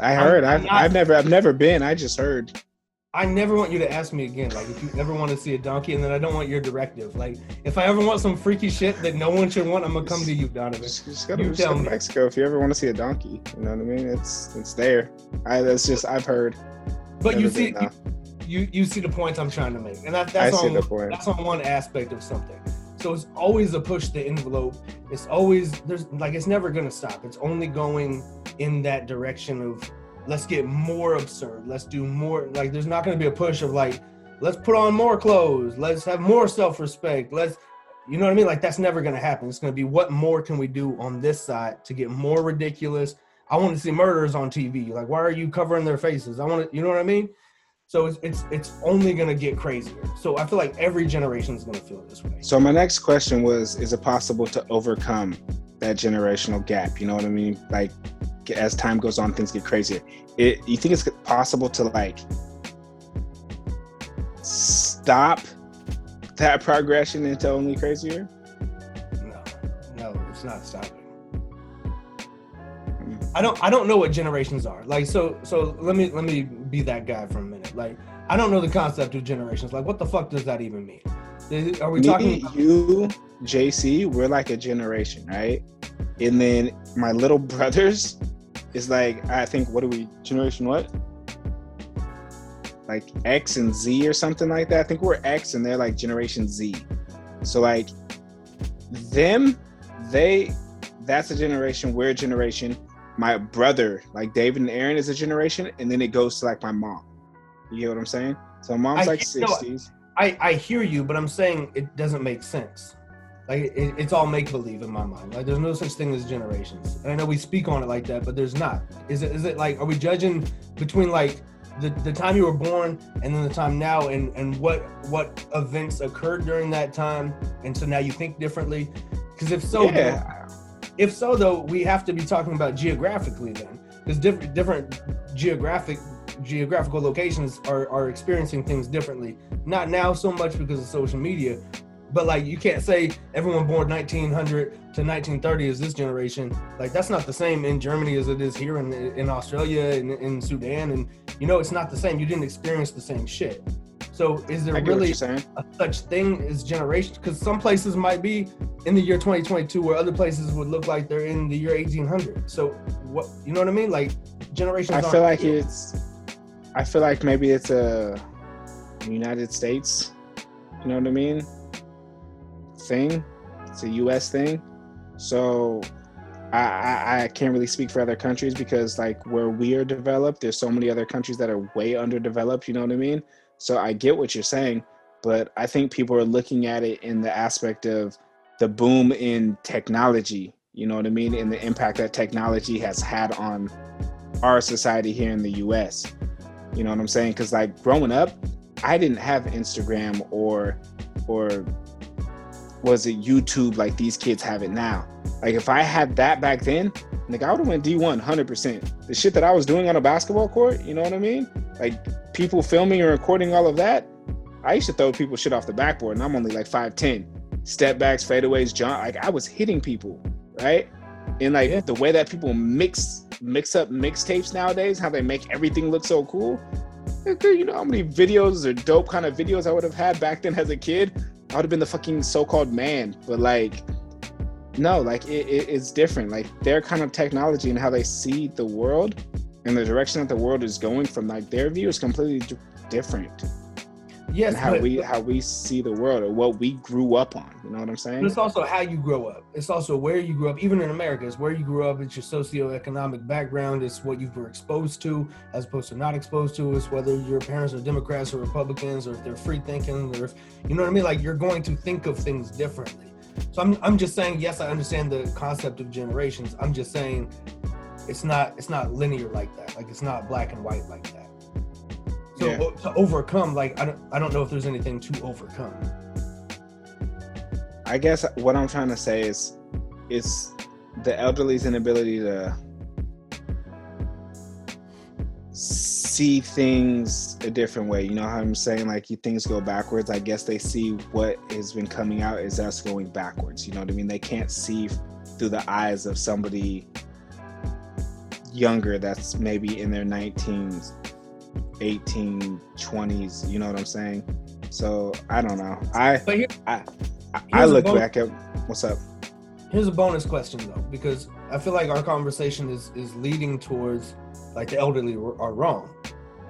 I heard. I've, I've never. I've never been. I just heard. I never want you to ask me again, like if you ever want to see a donkey, and then I don't want your directive. Like if I ever want some freaky shit that no one should want, I'm gonna come to you, Donovan. Just, just go to, You just go tell to me. Mexico if you ever want to see a donkey. You know what I mean? It's it's there. I that's just I've heard. But you see, been, no. you you see the points I'm trying to make, and that, I that's see on the point. that's on one aspect of something. So it's always a push the envelope. It's always there's like it's never gonna stop. It's only going in that direction of let's get more absurd. Let's do more. Like there's not gonna be a push of like let's put on more clothes. Let's have more self-respect. Let's you know what I mean? Like that's never gonna happen. It's gonna be what more can we do on this side to get more ridiculous. I want to see murders on TV. Like why are you covering their faces? I want to you know what I mean? So it's it's it's only gonna get crazier. So I feel like every generation is gonna feel this way. So my next question was: Is it possible to overcome that generational gap? You know what I mean? Like as time goes on, things get crazier. It, you think it's possible to like stop that progression into only crazier? No, no, it's not stopping. I don't I don't know what generations are. Like so so let me let me be that guy for a minute. Like I don't know the concept of generations. Like what the fuck does that even mean? Are we Me, talking you, JC, we're like a generation, right? And then my little brothers is like, I think, what are we, generation what? Like X and Z or something like that. I think we're X and they're like generation Z. So like them, they, that's a generation, we're a generation. My brother, like David and Aaron is a generation, and then it goes to like my mom. You get what I'm saying? So mom's I- like 60s. I, I hear you, but I'm saying it doesn't make sense. Like it, it's all make believe in my mind. Like there's no such thing as generations. And I know we speak on it like that, but there's not. Is it is it like are we judging between like the, the time you were born and then the time now and and what what events occurred during that time and so now you think differently? Because if so, yeah. If so though, we have to be talking about geographically then, because different different geographic geographical locations are are experiencing things differently. Not now so much because of social media, but like you can't say everyone born 1900 to 1930 is this generation. Like that's not the same in Germany as it is here in in Australia and in, in Sudan, and you know it's not the same. You didn't experience the same shit. So is there really a such thing as generation? Because some places might be in the year 2022, where other places would look like they're in the year 1800. So what you know what I mean? Like generations. I feel like it's. I feel like maybe it's a United States. You know what I mean? Thing. It's a U.S. thing. So I, I, I, can't really speak for other countries because like where we are developed, there's so many other countries that are way underdeveloped. You know what I mean? So I get what you're saying, but I think people are looking at it in the aspect of the boom in technology, you know what I mean, and the impact that technology has had on our society here in the US. You know what I'm saying? Cuz like growing up, I didn't have Instagram or or was it YouTube like these kids have it now. Like if I had that back then, like I would have went D1 100%. The shit that I was doing on a basketball court, you know what I mean? Like people filming and recording all of that, I used to throw people shit off the backboard, and I'm only like 5'10. Step backs, fadeaways, jump. Like I was hitting people, right? And like yeah. the way that people mix mix up mixtapes nowadays, how they make everything look so cool. You know how many videos or dope kind of videos I would have had back then as a kid? I would have been the fucking so-called man. But like, no, like it, it, it's different. Like their kind of technology and how they see the world and the direction that the world is going from like their view is completely different. Yes how but, we how we see the world or what we grew up on you know what i'm saying? It's also how you grow up. It's also where you grew up. Even in america it's where you grew up. It's your socioeconomic background. It's what you were exposed to as opposed to not exposed to. It's whether your parents are democrats or republicans or if they're free thinking or if you know what i mean? Like you're going to think of things differently so i'm, I'm just saying yes i understand the concept of generations i'm just saying it's not it's not linear like that. Like it's not black and white like that. So yeah. to overcome, like I don't I don't know if there's anything to overcome. I guess what I'm trying to say is it's the elderly's inability to see things a different way. You know how I'm saying like you things go backwards. I guess they see what has been coming out is us going backwards. You know what I mean? They can't see through the eyes of somebody younger that's maybe in their 19s 18 20s you know what i'm saying so i don't know i here, i i, look back at what's up here's a bonus question though because i feel like our conversation is is leading towards like the elderly are wrong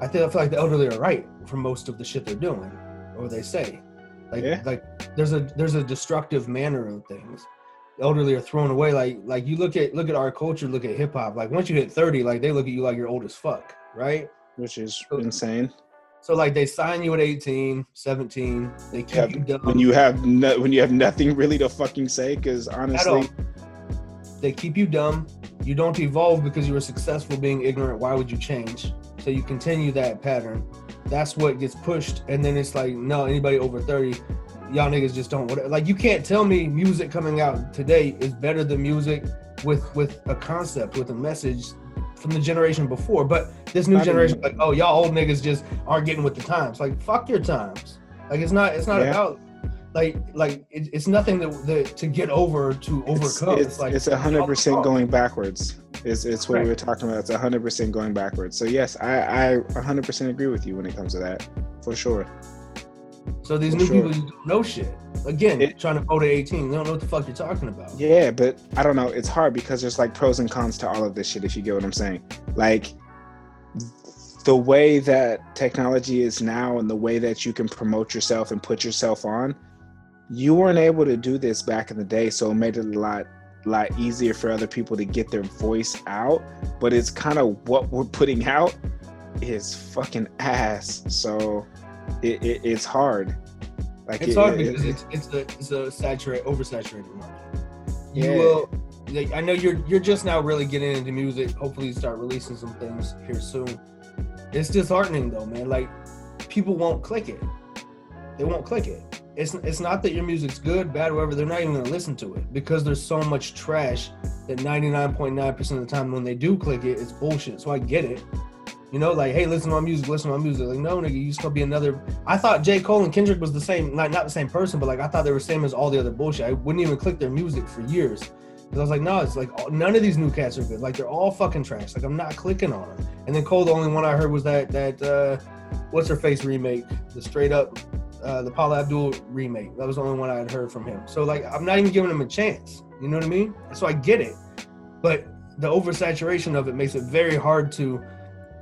i feel, I feel like the elderly are right for most of the shit they're doing or they say like yeah. like there's a there's a destructive manner of things elderly are thrown away. Like like you look at look at our culture, look at hip hop. Like once you hit 30, like they look at you like you're old as fuck, right? Which is so, insane. So like they sign you at 18, 17. They keep have, you dumb. When you have no, when you have nothing really to fucking say, because honestly, they keep you dumb. You don't evolve because you were successful being ignorant. Why would you change? So you continue that pattern. That's what gets pushed, and then it's like no, anybody over 30 y'all niggas just don't like you can't tell me music coming out today is better than music with with a concept with a message from the generation before but this new generation like oh y'all old niggas just aren't getting with the times. Like fuck your times. Like it's not it's not yeah. about like like it, it's nothing that, that to get over to overcome. it's, it's, it's like it's a hundred percent going backwards. It's, it's what right. we were talking about. It's a hundred percent going backwards. So yes i i 100 percent agree with you when it comes to that for sure so these For new sure. people don't know shit. Again, it, trying to vote at 18, they don't know what the fuck you're talking about. Yeah, but I don't know. It's hard because there's like pros and cons to all of this shit, if you get what I'm saying. Like the way that technology is now and the way that you can promote yourself and put yourself on, you weren't able to do this back in the day. So it made it a lot lot easier for other people to get their voice out. But it's kind of what we're putting out is fucking ass. So it, it, it's hard. Like it's it, hard because it's it's a it's a saturated oversaturated market. You yeah. will. Like, I know you're you're just now really getting into music. Hopefully, you start releasing some things here soon. It's disheartening though, man. Like people won't click it. They won't click it. it's it's not that your music's good, bad, whatever. They're not even gonna listen to it because there's so much trash that 99.9% of the time when they do click it, it's bullshit. So I get it. You know, like, hey, listen to my music, listen to my music. Like, no, nigga, you just gonna be another. I thought J. Cole and Kendrick was the same, not not the same person, but like I thought they were same as all the other bullshit. I wouldn't even click their music for years. Because I was like, no, it's like none of these new cats are good. Like they're all fucking trash. Like I'm not clicking on them. And then Cole, the only one I heard was that that uh what's her face remake, the straight up uh the Paula Abdul remake. That was the only one I had heard from him. So like I'm not even giving him a chance. You know what I mean? So I get it. But the oversaturation of it makes it very hard to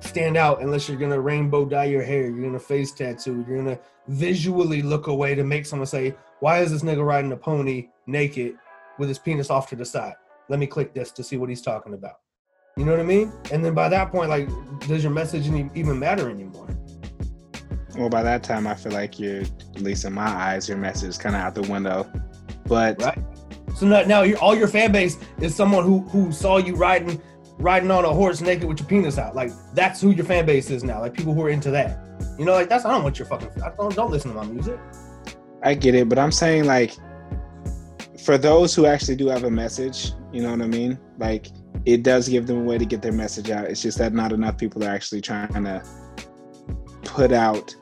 stand out unless you're gonna rainbow dye your hair, you're gonna face tattoo, you're gonna visually look away to make someone say, Why is this nigga riding a pony naked with his penis off to the side? Let me click this to see what he's talking about. You know what I mean? And then by that point, like, does your message even matter anymore? Well, by that time, I feel like you're, at least in my eyes, your message is kind of out the window. But Right. So now, now all your fan base is someone who who saw you riding riding on a horse naked with your penis out. Like that's who your fan base is now. Like people who are into that. You know, like that's I don't want your fucking. I don't don't listen to my music. I get it. But I'm saying, like, for those who actually do have a message, you know what I mean? Like, it does give them a way to get their message out. It's just that not enough people are actually trying to put out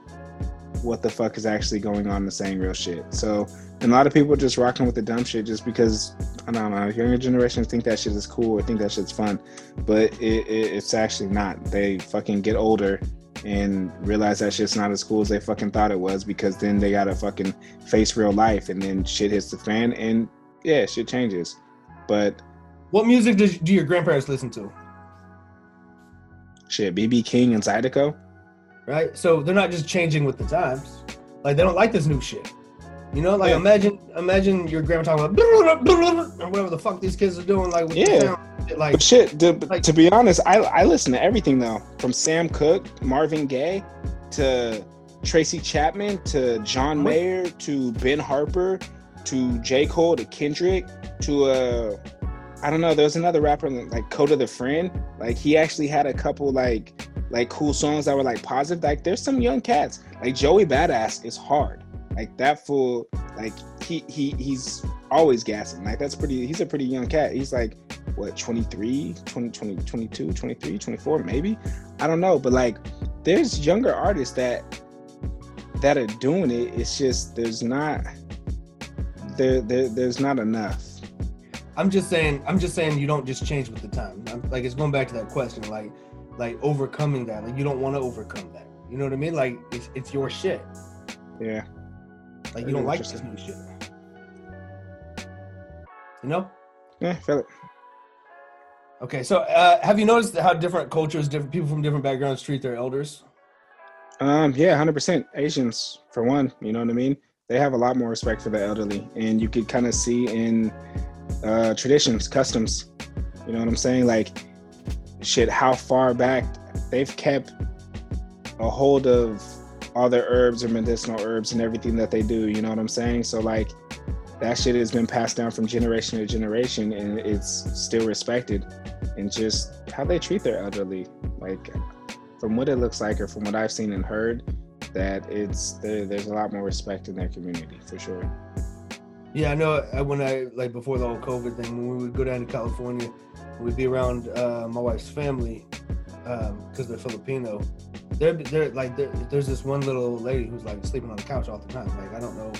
what the fuck is actually going on and saying real shit. So, and a lot of people are just rocking with the dumb shit just because I don't know. Younger generations think that shit is cool or think that shit's fun, but it, it, it's actually not. They fucking get older and realize that shit's not as cool as they fucking thought it was because then they gotta fucking face real life and then shit hits the fan and yeah, shit changes. But What music do, do your grandparents listen to? shit, BB King and Zydeco. Right. So they're not just changing with the times. Like they don't like this new shit. You know, like Yeah. imagine imagine your grandma talking about or whatever the fuck these kids are doing. Like Yeah. shit, like But shit, to, like- to be honest, I I listen to everything though, from Sam Cooke, Marvin Gaye, to Tracy Chapman, to John Mayer, to Ben Harper, to J Cole, to Kendrick, to uh, I don't know. There was another rapper like Kota the Friend. Like he actually had a couple like like cool songs that were like positive. Like there's some young cats. Like Joey Badass is hard. Like that fool. Like he he he's always gassing. Like that's pretty. He's a pretty young cat. He's like what 23 20, 20 22 23 24 maybe i don't know but like there's younger artists that that are doing it it's just there's not there, there there's not enough I'm just saying, I'm just saying you don't just change with the time. I'm, like it's going back to that question, like like overcoming that. Like you don't want to overcome that. You know what I mean? Like it's it's your shit. yeah Like you don't like this new shit. You know? yeah feel it Okay, so uh, have you noticed how different cultures, different people from different backgrounds treat their elders? um yeah 100% asians for one you know what i mean they have a lot more respect for the elderly and you could kind of see in uh traditions customs you know what i'm saying like shit how far back they've kept a hold of all their herbs or medicinal herbs and everything that they do you know what i'm saying? So like that shit has been passed down from generation to generation and it's still respected. And just how they treat their elderly like from what it looks like or from what i've seen and heard that it's there, there's a lot more respect in their community for sure. Yeah, I know. uh, When I like before the whole COVID thing, when we would go down to California, we'd be around uh, my wife's family because they're Filipino. They're, they're like there there's this one little lady who's like sleeping on the couch all the time. Like I don't know,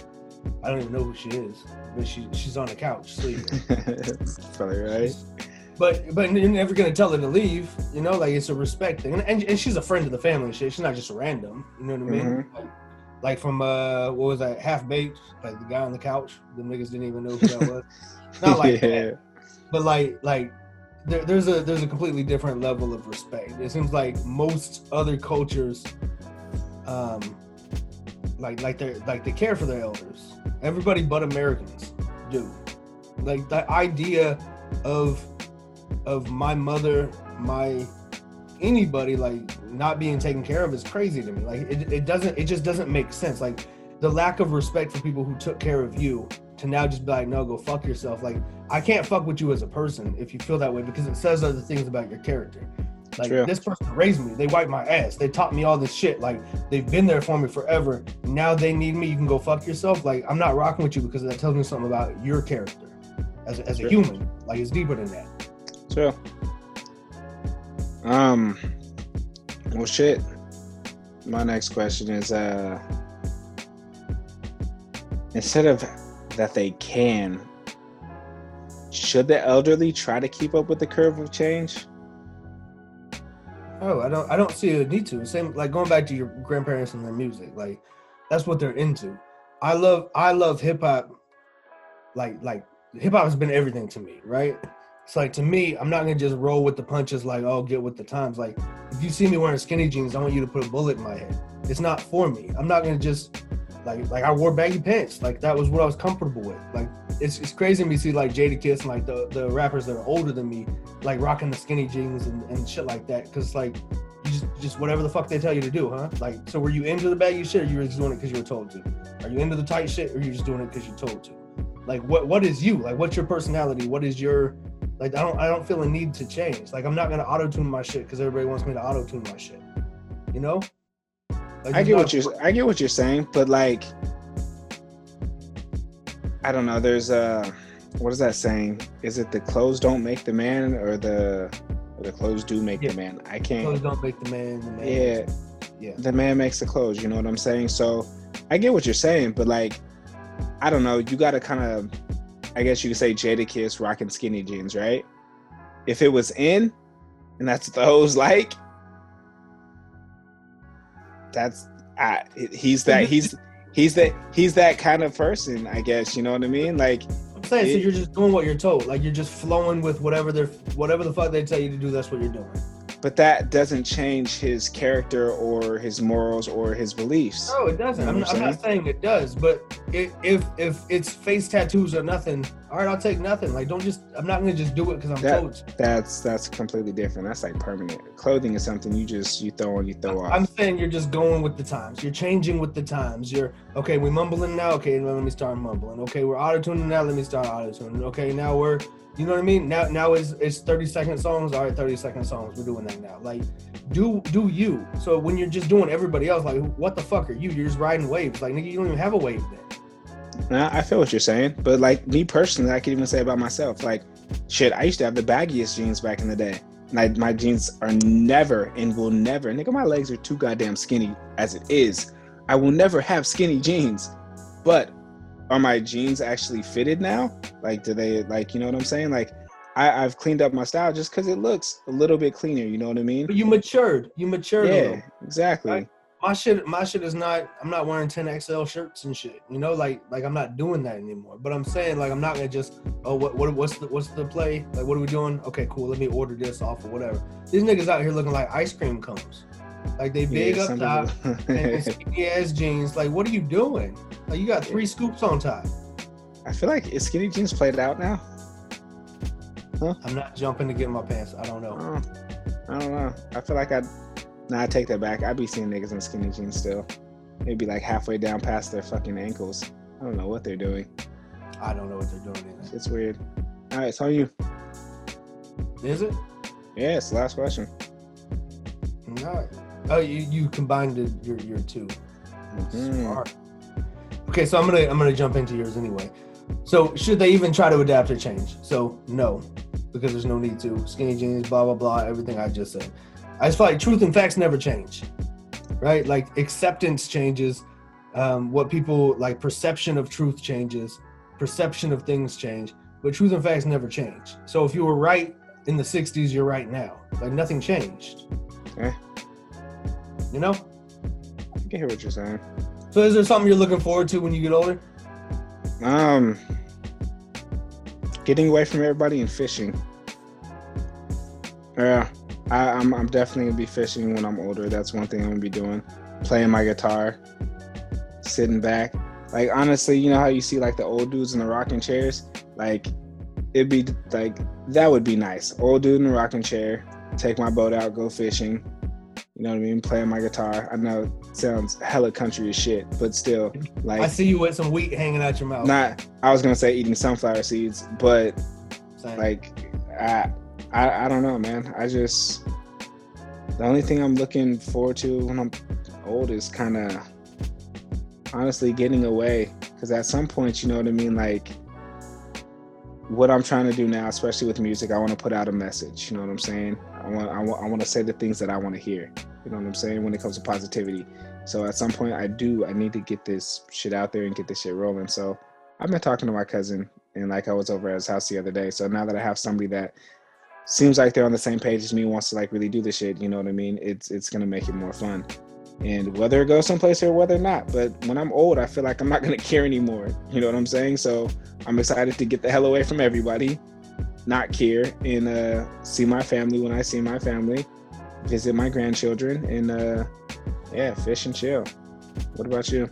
I don't even know who she is, but she she's on the couch sleeping. probably right But but you're never gonna tell her to leave. You know, like it's a respect thing, and, and, and she's a friend of the family. and Shit, she's not just random. You know what I mean? Mhm. Like, like from uh, what was that? Half baked, like the guy on the couch. The niggas didn't even know who that was. Not like that, but like like there, there's a there's a completely different level of respect. It seems like most other cultures, um, like like they like they care for their elders. Everybody but Americans do. Like the idea of of my mother, my anybody like not being taken care of is crazy to me. Like it, it doesn't it just doesn't make sense. Like the lack of respect for people who took care of you to now just be like, no, go fuck yourself. Like I can't fuck with you as a person if you feel that way because it says other things about your character. Like True. this person raised me. They wiped my ass. They taught me all this shit. Like they've been there for me forever. Now they need me. You can go fuck yourself. Like I'm not rocking with you because that tells me something about your character as a, as a human. Like it's deeper than that. True. Um. Well, shit. My next question is: uh, instead of that they can, should the elderly try to keep up with the curve of change? Oh, I don't I don't see a need to. Same like going back to your grandparents and their music. Like that's what they're into. I love I love hip hop. Like like hip hop has been everything to me, right? It's like to me, I'm not gonna just roll with the punches like, oh, get with the times. Like if you see me wearing skinny jeans, I want you to put a bullet in my head. It's not for me. I'm not gonna just like like I wore baggy pants. Like that was what I was comfortable with. Like it's it's crazy to me to see like Jadakiss and like the, the rappers that are older than me, like rocking the skinny jeans and, and shit like that. Cause like you just just whatever the fuck they tell you to do, huh? Like so were you into the baggy shit or you were just doing it because you were told to? Are you into the tight shit or you just doing it because you're told to? Like what what is you? Like what's your personality? What is your like I don't I don't feel a need to change. Like I'm not gonna auto tune my shit because everybody wants me to auto tune my shit. You know? Like, I get what you're I get what you're saying, but like I don't know, there's a what is that saying? Is it the clothes don't make the man or the or the clothes do make Yeah. the man? I can't Clothes don't make the man. The man Yeah. Yeah. The man makes the clothes, you know what I'm saying? So I get what you're saying, but like I don't know, you gotta kinda I guess you could say Jadakiss rocking skinny jeans, right? If it was in and that's those like that's I, he's that he's he's that he's that kind of person i guess you know what i mean like I'm saying so you're just doing what you're told. Like you're just flowing with whatever they're whatever the fuck they tell you to do, that's what you're doing. But that doesn't change his character or his morals or his beliefs No, it doesn't. You know I'm, I'm I'm not saying it does, but it, if if it's face tattoos or nothing, all right, I'll take nothing. Like don't just I'm not gonna just do it because I'm That- told that's that's completely different that's like permanent clothing is something you just you throw on you throw off I'm saying you're just going with the times. You're changing with the times. You're okay. We mumbling now. Okay, let me start mumbling. Okay, we're auto tuning now. Let me start auto tuning. Okay, now we're, you know what I mean. Now, now it's it's 30 second songs. All right, 30 second songs. We're doing that now. Like, do do you? So when you're just doing everybody else, like, what the fuck are you? You're just riding waves. Like, nigga, you don't even have a wave then. Nah, I feel what you're saying, but like me personally, I can even say about myself, like, shit, I used to have the baggiest jeans back in the day. My, my jeans are never and will never, nigga, my legs are too goddamn skinny as it is. I will never have skinny jeans. But are my jeans actually fitted now? Like, do they, like, you know what I'm saying? Like, I, I've cleaned up my style just because it looks a little bit cleaner, you know what I mean? But you matured. You matured. Yeah, exactly. Right. my shit my shit is not i'm not wearing 10 xl shirts and shit you know like like i'm not doing that anymore but i'm saying like i'm not gonna just oh what, what what's the what's the play like what are we doing okay cool let me order this off or whatever these niggas out here looking like ice cream cones like they big Yeah, up top and, skinny ass jeans like what are you doing like you got three scoops on top I feel like is skinny jeans played out now? Huh? I'm not jumping to get my pants i don't know Oh, I don't know. I feel like I'd. Nah, I take that back. I'd be seeing niggas in skinny jeans still. Maybe like halfway down past their fucking ankles. I don't know what they're doing. i don't know what they're doing either. It's weird. All right, it's on you. is it Yeah, last question. no oh you you combined your your two Mhm. Smart. Okay, so I'm gonna I'm gonna jump into yours anyway. So should they even try to adapt or change? So no, because there's no need to. Skinny jeans, blah blah blah, everything I just said. I just feel like truth and facts never change, right? Like acceptance changes, um, what people like perception of truth changes, perception of things change, but truth and facts never change. So if you were right in the '60s, you're right now. Like nothing changed. Okay. You know. I can hear what you're saying. So is there something you're looking forward to when you get older? Um, getting away from everybody and fishing. Yeah, I, I'm I'm definitely gonna be fishing when I'm older. That's one thing I'm gonna be doing. Playing my guitar, sitting back. Like honestly, you know how you see like the old dudes in the rocking chairs. Like it'd be like that would be nice. Old dude in the rocking chair. Take my boat out, go fishing. You know what I mean? Playing my guitar. I know it sounds hella country as shit, but still, like I see you with some wheat hanging out your mouth. not I was gonna say eating sunflower seeds, but Same. like I I, I don't know, man. I just the only thing I'm looking forward to when I'm old is kind of honestly getting away. Because at some point, you know what I mean? Like, what I'm trying to do now, especially with music, I want to put out a message. You know what I'm saying? I want, I want, I want to say the things that I want to hear. You know what I'm saying? When it comes to positivity. So at some point, I do. I need to get this shit out there and get this shit rolling. So I've been talking to my cousin, and like I was over at his house the other day. So now that I have somebody that seems like they're on the same page as me, wants to like really do this shit, you know what I mean? It's it's gonna make it more fun. And whether it goes someplace or whether not, but when I'm old, I feel like I'm not gonna care anymore. You know what I'm saying? So I'm excited to get the hell away from everybody, not care, and uh, see my family when I see my family, visit my grandchildren, and uh, yeah, fish and chill. What about you?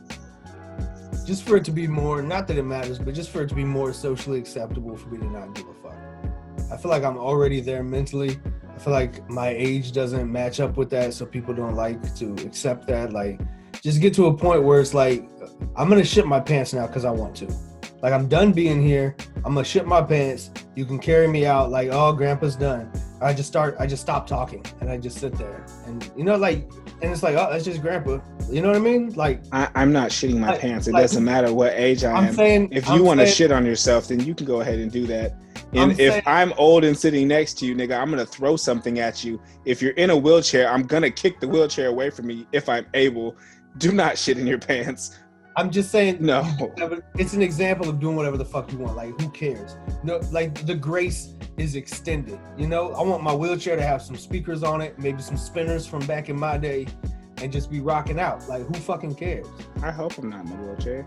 Just for it to be more, not that it matters, but just for it to be more socially acceptable for me to not give a fuck. I feel like I'm already there mentally. Feel like my age doesn't match up with that, so people don't like to accept that. Like, just get to a point where it's like, I'm gonna shit my pants now because I want to. Like, I'm done being here. I'm gonna shit my pants. You can carry me out. Like, oh, grandpa's done. I just start. I just stop talking and I just sit there. And you know, like, and it's like, oh, that's just grandpa. You know what I mean? Like, I, am not shitting my Like- pants. It like- doesn't matter what age I I'm am. saying, if you want to shit on yourself, then you can go ahead and do that. I'm And if saying- I'm old and sitting next to you, nigga, I'm gonna throw something at you. If you're in a wheelchair, I'm gonna kick the wheelchair away from me if I'm able. Do not shit in your pants. I'm just saying, No. it's an example of doing whatever the fuck you want. Like, who cares? No, like the grace is extended. You know, I want my wheelchair to have some speakers on it, maybe some spinners from back in my day, and just be rocking out. Like, who fucking cares? I hope I'm not in a wheelchair.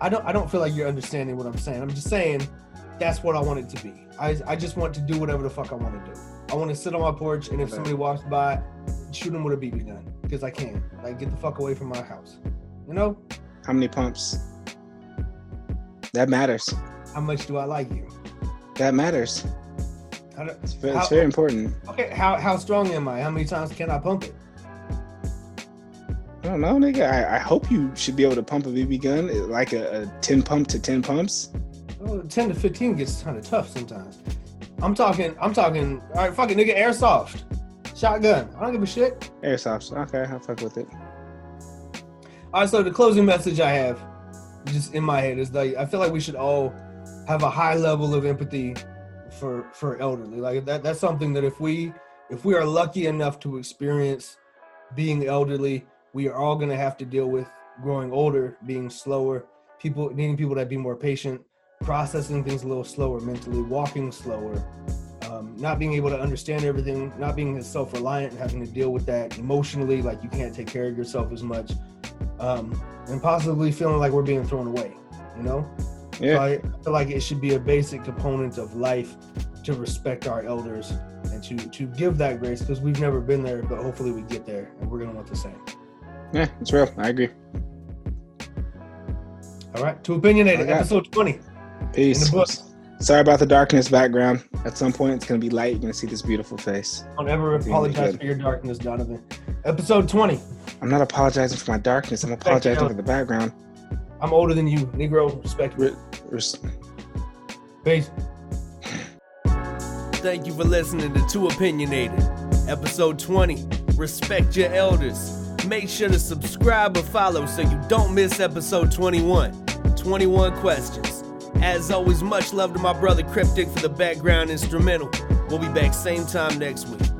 I don't. I don't feel like you're understanding what I'm saying. I'm just saying that's what I want it to be. I, I just want to do whatever the fuck I want to do. I want to sit on my porch, and if somebody walks by, shoot them with a BB gun because I can. Like, get the fuck away from my house. You know, How many pumps? That matters. how much do I like you? That matters. How It's, ve- How- it's very important. Okay, how how strong am I? How many times can I pump it? I don't know, nigga. I, I hope you should be able to pump a BB gun eh, like a, a 10 pump to 10 pumps. Oh, 10 to 15 gets kind of tough sometimes. I'm talking, I'm talking, all right, fuck it, nigga, airsoft. Shotgun. I don't give a shit. Airsoft. Okay, I'll fuck with it. All right, so the closing message I have just in my head is like, I feel like we should all have a high level of empathy for for elderly. Like that that's something that if we if we are lucky enough to experience being elderly, we are all going to have to deal with growing older, being slower, people needing people that be more patient, processing things a little slower mentally, walking slower, um, not being able to understand everything, not being as self-reliant and having to deal with that emotionally, like you can't take care of yourself as much, um, and possibly feeling like we're being thrown away. You know, so I feel like it should be a basic component of life to respect our elders and to to give that grace because we've never been there, but hopefully we get there and we're gonna want the same. Yeah, it's real. I agree. All right, Two Opinionated I episode twenty. Peace. In the book. Sorry about the darkness background. At some point, it's going to be light. You're going to see this beautiful face. Don't ever Doing apologize good. for your darkness, Donovan. Episode twenty. I'm not apologizing for my darkness. I'm apologizing for the background. I'm older than you, Negro. Respect me. Re- res- Peace. Thank you for listening to Two Opinionated, episode 20. Respect your elders. Make sure to subscribe or follow so you don't miss episode 21. 21 questions. As always, much love to my brother Cryptic for the background instrumental. We'll be back same time next week.